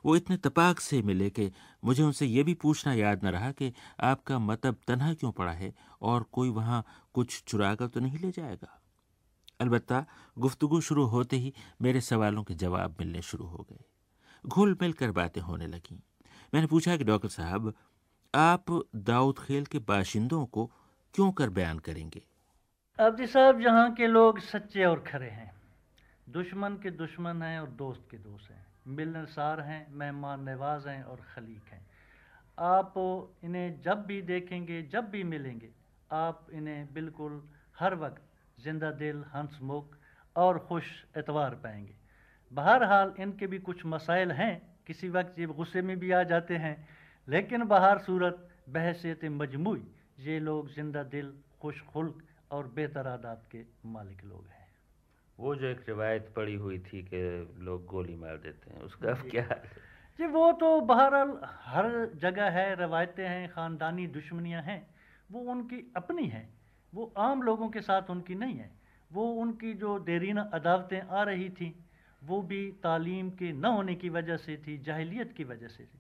वो इतने तपाक से मिले कि मुझे उनसे ये भी पूछना याद न रहा कि आपका मतलब तनहा क्यों पड़ा है और कोई वहाँ कुछ चुरा कर तो नहीं ले जाएगा? अलबत्ता गुफ्तगु शुरू होते ही मेरे सवालों के जवाब मिलने शुरू हो गए। घुल मिल कर बातें होने लगीं। मैंने पूछा कि, डॉक्टर साहब, आप दाऊद खेल के बाशिंदों को क्यों कर बयान करेंगे?
अब्दी साहब यहाँ के लोग सच्चे और खरे हैं, दुश्मन के दुश्मन हैं और दोस्त के दोस्त हैं, मिलनसार हैं, मेहमान नवाज़ हैं और खलीक हैं। आप इन्हें जब भी देखेंगे, जब भी मिलेंगे, आप इन्हें बिल्कुल हर वक्त ज़िंदा दिल हंसमुख और खुश एतवार पाएँगे। बहरहाल इनके भी कुछ मसाइल हैं, किसी वक्त ये गुस्से में भी आ जाते हैं, लेकिन बाहर सूरत बहसीत मजमू ये लोग ज़िंदा दिल खुश खुल्क और बेहतर आदात के मालिक लोग हैं।
वो जो एक रिवायत पड़ी हुई थी कि लोग गोली मार देते हैं उसका अब क्या
जी वो तो बहरहाल हर जगह है रवायतें हैं ख़ानदानी दुश्मनियाँ हैं वो उनकी अपनी हैं वो आम लोगों के साथ उनकी नहीं है वो उनकी जो देरीना अदावतें आ रही थी वो भी तालीम के न होने की वजह से थी जाहिलियत की वजह से थी।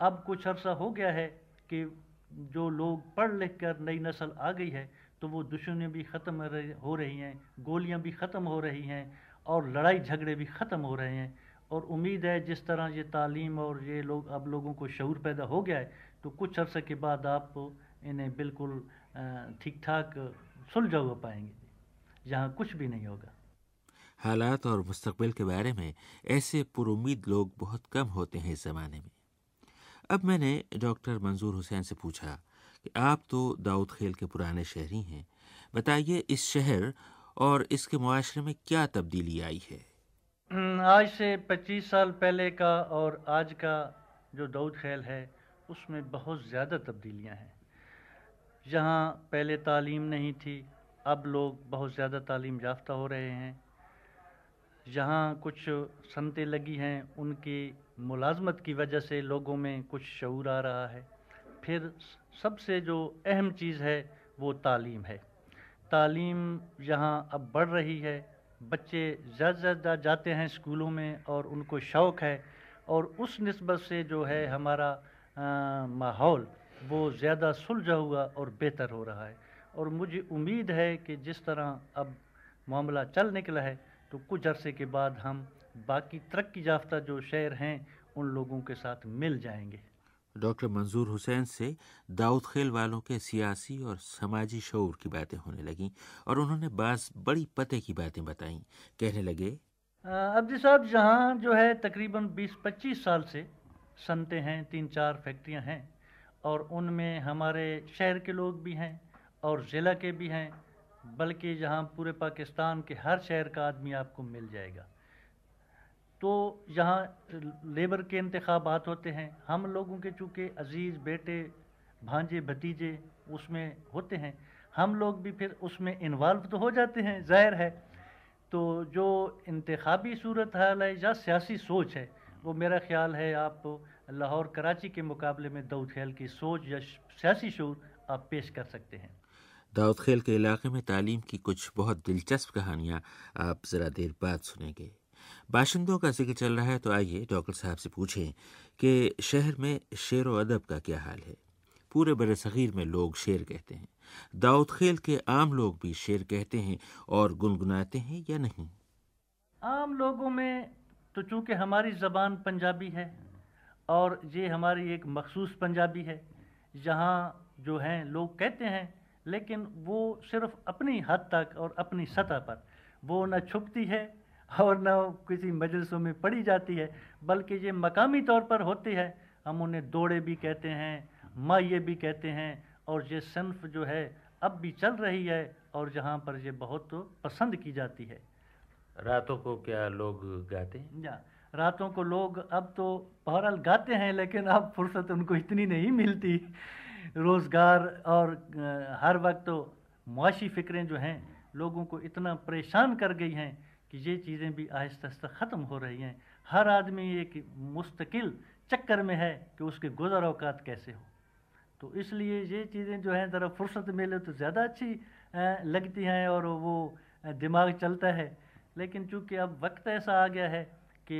अब कुछ अरसा हो गया है कि जो लोग पढ़ लिख कर नई नस्ल आ गई है तो वो दुश्मनी भी ख़त्म हो रही हैं, गोलियाँ भी ख़त्म हो रही हैं, और लड़ाई झगड़े भी ख़त्म हो रहे हैं। और उम्मीद है जिस तरह ये तालीम और ये लोग, अब लोगों को शूर पैदा हो गया है तो कुछ अरसे के बाद आप इन्हें बिल्कुल ठीक ठाक सुलझा हुआ पाएँगे। जहाँ कुछ भी नहीं होगा।
हालात और मुस्तकबिल के बारे में ऐसे पुरुद लोग बहुत कम होते हैं इस ज़माने में। अब मैंने डॉक्टर मंजूर हुसैन से पूछा कि आप तो दाऊद खेल के पुराने शहरी हैं। बताइए इस शहर और इसके मुआशरे में क्या तब्दीली आई है?
हम्म, आज से 25 साल पहले का और आज का जो दाऊद खेल है उसमें बहुत ज़्यादा तब्दीलियाँ हैं। जहाँ पहले तालीम नहीं थी अब लोग बहुत ज़्यादा तालीम याफ्ता हो रहे हैं। जहाँ कुछ सनतें लगी हैं उनकी मुलाजमत की वजह से लोगों में कुछ शूर आ रहा है। फिर सबसे जो अहम चीज़ है, वो तालीम है। तालीम यहाँ अब बढ़ रही है। बच्चे ज़्यादा ज़्यादा जाते हैं स्कूलों में और उनको शौक़ है और उस नस्बत से जो है हमारा माहौल वो ज़्यादा सुलझा हुआ और बेहतर हो रहा है। और मुझे उम्मीद है कि जिस तरह अब मामला चल निकला है तो कुछ अरसे के बाद हम बाकी तरक्की याफ्ता जो शहर हैं उन लोगों के साथ मिल जाएँगे।
डॉक्टर मंजूर हुसैन से दाऊद खेल वालों के सियासी और समाजी शौर की बातें होने लगीं और उन्होंने बास बड़ी पते की बातें बताईं। कहने लगे
अब्दी साहब जहाँ जो है तकरीबन 20-25 साल से सनते हैं तीन चार फैक्ट्रियाँ हैं और उनमें हमारे शहर के लोग भी हैं और ज़िला के भी हैं बल्कि जहाँ पूरे पाकिस्तान के हर शहर का आदमी आपको मिल जाएगा। तो यहाँ लेबर के इंतबात होते हैं। हम लोगों के चूँकि अज़ीज़, बेटे, भांजे, भतीजे उसमें होते हैं। हम लोग भी फिर उसमें इन्वॉल्व तो हो जाते हैं, ज़ाहिर है। तो जो इंतबी सूरत हाल है, या सियासी सोच है, वो मेरा ख्याल है आप लाहौर कराची के मुकाबले में दाऊद खेल की सोच या सियासी शूर आप पेश कर सकते हैं।
दाऊद खेल के इलाके में तालीम की कुछ बहुत दिलचस्प कहानियाँ आप ज़रा देर बाद सुनेंगे। बाशिंदों का ज़िक्र चल रहा है तो आइए डॉक्टर साहब से पूछें कि शहर में शेर व अदब का क्या हाल है? पूरे बर सग़ीर में लोग शेर कहते हैं। दाऊद खेल के आम लोग भी शेर कहते हैं और गुनगुनाते हैं या नहीं?
आम लोगों में तो चूँकि हमारी ज़बान पंजाबी है और ये हमारी एक मखसूस पंजाबी है, जहाँ जो हैं लोग कहते हैं, लेकिन वो सिर्फ़ अपनी हद तक और अपनी सतह पर, वो न छुपती है [laughs] और न किसी मजलसों में पढ़ी जाती है बल्कि ये मकामी तौर पर होती है। हम उन्हें दौड़े भी कहते हैं माइए भी कहते हैं और ये सन्फ जो है अब भी चल रही है और जहाँ पर ये बहुत तो पसंद की जाती है।
रातों को क्या लोग गाते हैं?
या रातों को लोग अब तो बहरहाल गाते हैं लेकिन अब फुर्सत उनको इतनी नहीं मिलती। रोज़गार और हर वक्त तो मुआशी फ़िक्रें जो हैं लोगों को इतना परेशान कर गई हैं कि ये चीज़ें भी आहिस्ता आहिस्ता ख़त्म हो रही हैं। हर आदमी एक मुस्तकिल चक्कर में है कि उसके गुजर अवकात कैसे हो। तो इसलिए ये चीज़ें जो हैं, ज़रा फुर्सत मिले तो ज़्यादा अच्छी लगती हैं और वो दिमाग चलता है। लेकिन चूँकि अब वक्त ऐसा आ गया है कि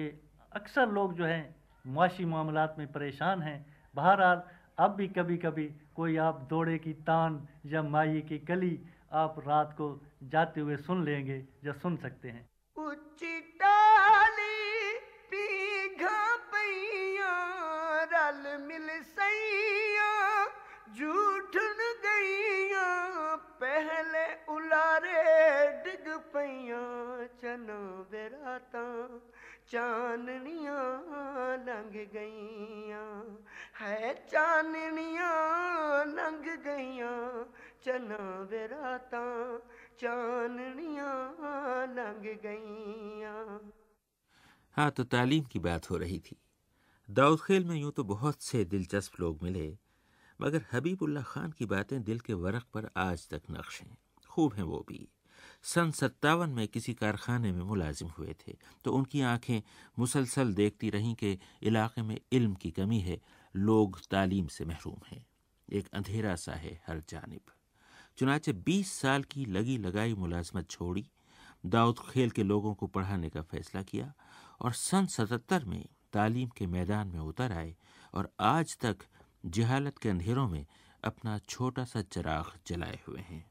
अक्सर लोग जो हैं, मुआशी मामला में परेशान हैं। बहरहाल, अब भी कभी कभी कोई आप दौड़े की तान या माई की कली आप रात को जाते हुए सुन लेंगे या सुन सकते हैं।
रल मिल सैया झूठन गईया, पहले उलारे डिग पैया, चना बेराता, चाननियाँ लंघ गईयाँ, है चाननियाँ लंघ गईयाँ, चना बेराता चाननियाँ लंघ गईयाँ।
हाँ तो तालीम की बात हो रही थी। दाऊद खेल में यूँ तो बहुत से दिलचस्प लोग मिले, मगर हबीबुल्ला खान की बातें दिल के वरक पर आज तक नक्श हैं। खूब हैं वो भी। सन सत्तावन में किसी कारखाने में मुलाजिम हुए थे तो उनकी आँखें मुसलसल देखती रहीं कि इलाके में इल्म की कमी है, लोग तालीम से महरूम हैं। एक अंधेरा सा है हर जानब। चुनाचे बीस साल की लगी लगाई मुलाजमत छोड़ी, दाऊद खेल के लोगों को पढ़ाने का फैसला किया और सन सतहत्तर में तालीम के मैदान में उतर आए और आज तक जहालत के अंधेरों में अपना छोटा सा चिराग जलाए हुए हैं।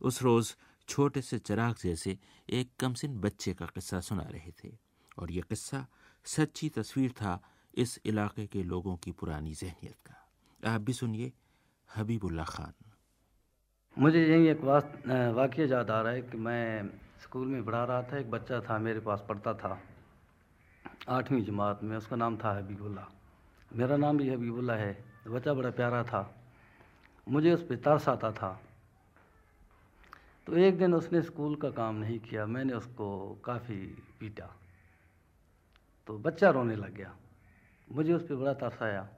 उस रोज़ छोटे से चिराग जैसे एक कमसिन बच्चे का किस्सा सुना रहे थे और यह किस्सा सच्ची तस्वीर था इस इलाके के लोगों की पुरानी जहनीत का। आप भी सुनिए हबीबुल्ला खान।
मुझे यही एक वाक़ याद आ रहा है कि मैं स्कूल में पढ़ा रहा था, एक बच्चा था मेरे पास पढ़ता था, आठवीं जमात में, उसका नाम था हबीबुल्ला। मेरा नाम भी हबीबुल्ला है, बच्चा बड़ा प्यारा था। मुझे उस पर तरस आता था। तो एक दिन उसने स्कूल का काम नहीं किया, मैंने उसको काफ़ी पीटा। तो बच्चा रोने लग गया। मुझे उस पर बड़ा तरस आया।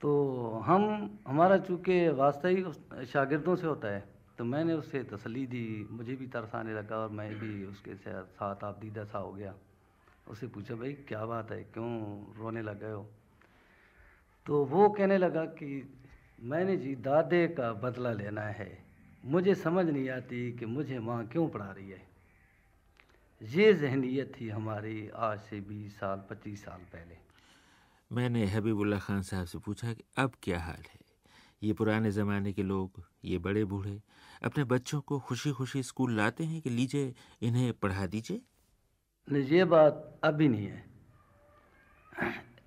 तो हम, हमारा चूँकि वास्ता ही शागिर्दों से होता है तो मैंने उससे तसली दी, मुझे भी तरस आने लगा और मैं भी उसके साथ आप दीदा सा हो गया। उससे पूछा, भाई, क्या बात है? क्यों रोने लग गए हो? तो वो कहने लगा कि, मैंने जी दादे का बदला लेना है। मुझे समझ नहीं आती कि मुझे माँ क्यों पढ़ा रही है। ये जहनीत थी हमारी आज से बीस साल, पच्चीस साल पहले।
मैंने हबीबुल्ला खान साहब से पूछा कि अब क्या हाल है? ये पुराने ज़माने के लोग, ये बड़े बूढ़े, अपने बच्चों को खुशी खुशी स्कूल लाते हैं कि लीजिए, इन्हें पढ़ा दीजिए?
नहीं, ये बात अभी नहीं है।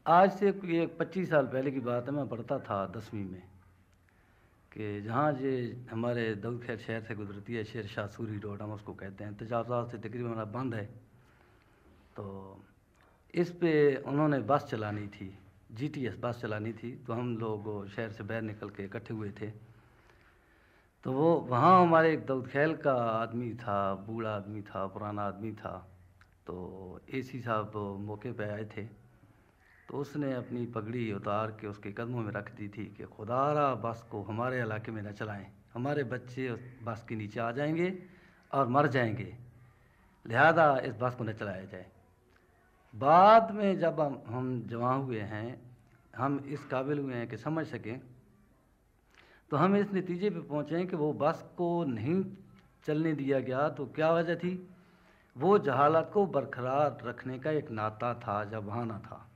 आज से एक पच्चीस साल पहले की बात है, मैं पढ़ता था दसवीं में कि जहाँ ये हमारे दऊद खैर शहर से गुजरती है, शेर शाह सूरी रोड, हम उसको कहते हैं, तजावजात से तकरीबन बंद है। तो इस पे उन्होंने बस चलानी थी जीटीएस बस चलानी थी तो हम लोग शहर से बाहर निकल के इकट्ठे हुए थे। तो वो, वहाँ हमारे एक दऊद खैल का आदमी था, बूढ़ा आदमी था, पुराना आदमी था। तो एसी साहब मौके पे आए थे। तो उसने अपनी पगड़ी उतार के उसके कदमों में रख दी थी कि खुदारा बस को हमारे इलाके में न चलाएँ। हमारे बच्चे उस बस के नीचे आ जाएँगे और मर जाएँगे। लिहाजा इस बस को न चलाया जाए। बाद में जब हम हम जमा हुए हैं, हम इस काबिल हुए हैं कि समझ सकें तो हम इस नतीजे पे पहुँचे हैं कि वो बस को नहीं चलने दिया गया तो क्या वजह थी? वो जहालत को बरकरार रखने का एक नाता था, जब बहाना था।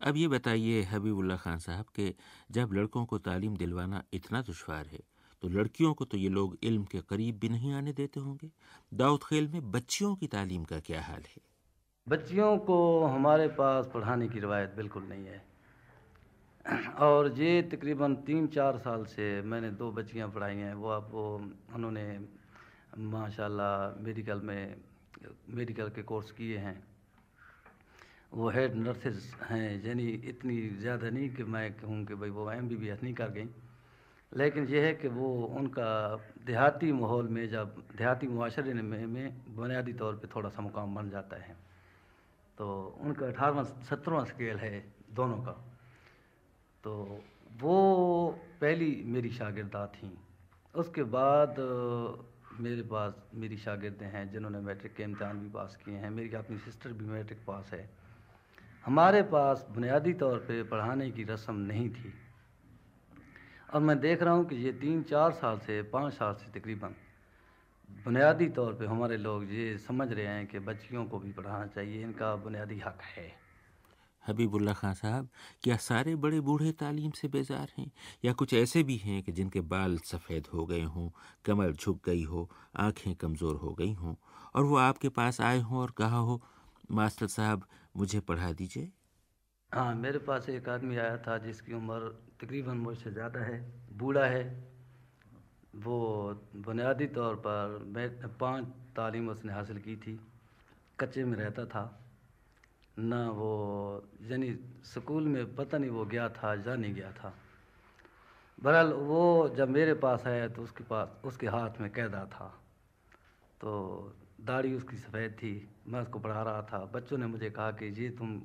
अब ये बताइए हबीबुल्ला खान साहब कि, जब लड़कों को तालीम दिलवाना इतना दुशवार है तो लड़कियों को तो ये लोग इल्म के करीब भी नहीं आने देते होंगे? दाऊद खेल में बच्चियों की तालीम का क्या हाल है?
बच्चियों को हमारे पास पढ़ाने की रवायत बिल्कुल नहीं है। और ये तकरीबन तीन चार साल से मैंने दो बच्चियाँ पढ़ाई हैं वो आप वो उन्होंने माशाल्लाह मेडिकल में मेडिकल के कोर्स किए हैं। वो हेड नर्सेज हैं यानी इतनी ज़्यादा नहीं कि मैं कहूँ कि भाई वो एम बी बी एस नहीं कर गई। लेकिन यह है कि वो उनका देहाती माहौल में जब देहाती माशरे में, में बुनियादी तौर पे थोड़ा सा मुकाम बन जाता है। तो उनका अठारहवा सत्रहवा स्केल है दोनों का। तो वो पहली मेरी शागिर्दा थी। उसके बाद मेरे पास मेरी शागिर्दें हैं जिन्होंने मैट्रिक के इम्तहान भी पास किए हैं। मेरी अपनी सिस्टर भी मैट्रिक पास है। हमारे पास बुनियादी तौर पे पढ़ाने की रस्म नहीं थी। और मैं देख रहा हूँ कि ये तीन चार साल से पाँच साल से तकरीबन बुनियादी तौर पे हमारे लोग ये समझ रहे हैं कि बच्चियों को भी पढ़ाना चाहिए इनका बुनियादी हक है।
हबीबुल्ला खान साहब क्या सारे बड़े बूढ़े तालीम से बेजार हैं? या कुछ ऐसे भी हैं कि जिनके बाल सफ़ेद हो गए हों कमर झुक गई हो आँखें कमज़ोर हो गई हों और वो आपके पास आए हों और कहा हो मास्टर साहब मुझे पढ़ा दीजिए
हाँ मेरे पास एक आदमी आया था जिसकी उम्र तकरीबन मुझसे ज़्यादा है बूढ़ा है। वो बुनियादी तौर पर मैं पाँच तालीम उसने हासिल की थी। कच्चे में रहता था। ना वो, यानी स्कूल में पता नहीं वो गया था या नहीं गया था। बहरहाल वो जब मेरे पास आया तो उसके पास, उसके हाथ में कैदा था। तो दाढ़ी उसकी सफ़ेद थी, मैं उसको पढ़ा रहा था। बच्चों ने मुझे कहा कि, जी, तुम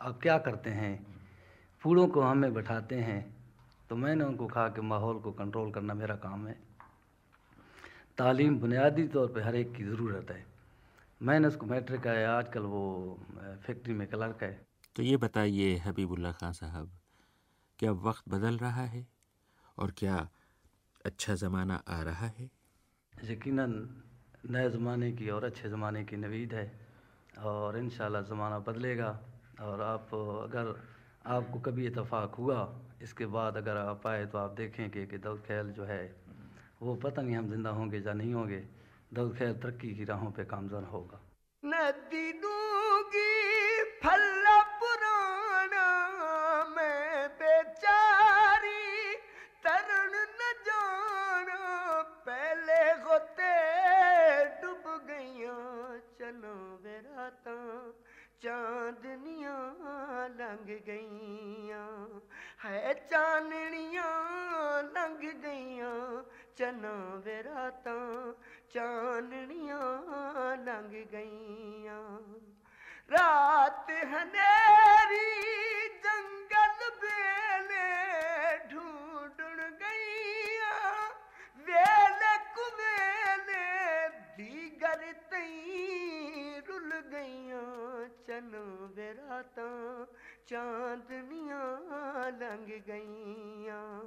अब क्या करते हैं? फूलों को हमें बैठाते हैं। तो मैंने उनको कहा कि माहौल को कंट्रोल करना मेरा काम है। तालीम बुनियादी तौर पे हर एक की ज़रूरत है। मैंने उसको मैट्रिक आया आजकल वो फैक्ट्री में क्लर्क है।
तो ये बताइए हबीबुल्ला खान साहब क्या वक्त बदल रहा है और क्या अच्छा ज़माना आ रहा है?
यकीन नए ज़माने की और अच्छे ज़माने की नवीद है और इन ज़माना बदलेगा और आप अगर आपको कभी इतफाक़ हुआ इसके बाद अगर आप आए तो आप देखें कि, दौद ख्याल जो है वो पता नहीं हम ज़िंदा होंगे या नहीं होंगे। दौद खैर तरक्की की राहों पे कामजान होगा।
नदी दूँगी फल पुराना, मैं बेचारी तरण न जाना। पहले होते डूब गईया, चलो बेराता चांदनियाँ लंघ गईया। है चाननियाँ ਚਨਾ ਵਿਰਾਤਾਂ ਚਾਨਣੀਆਂ ਲੰਘ ਗਈਆਂ। ਰਾਤ ਹਨੇਰੀ ਜੰਗਲ ਵੇਲੇ ਢੂੰਡਣ ਗਈਆਂ। ਵੇਲੇ ਕੁਵੇਲੇ ਦੀਗਰ ਤਈ ਰੁੱਲ ਗਈਆਂ। ਚਨ ਵਿਰਾਤਾਂ ਚਾਂਦਨੀਆਂ ਲੰਘ ਗਈਆਂ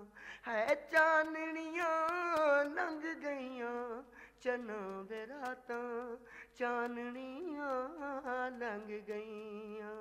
ਹੈ ਚਾਨਣੀਆਂ ਲੰਘ ਗਈਆਂ ਚਨਾਂ ਦੇ ਰਾਤਾਂ ਚਾਨਣੀਆਂ ਲੰਘ ਗਈਆਂ।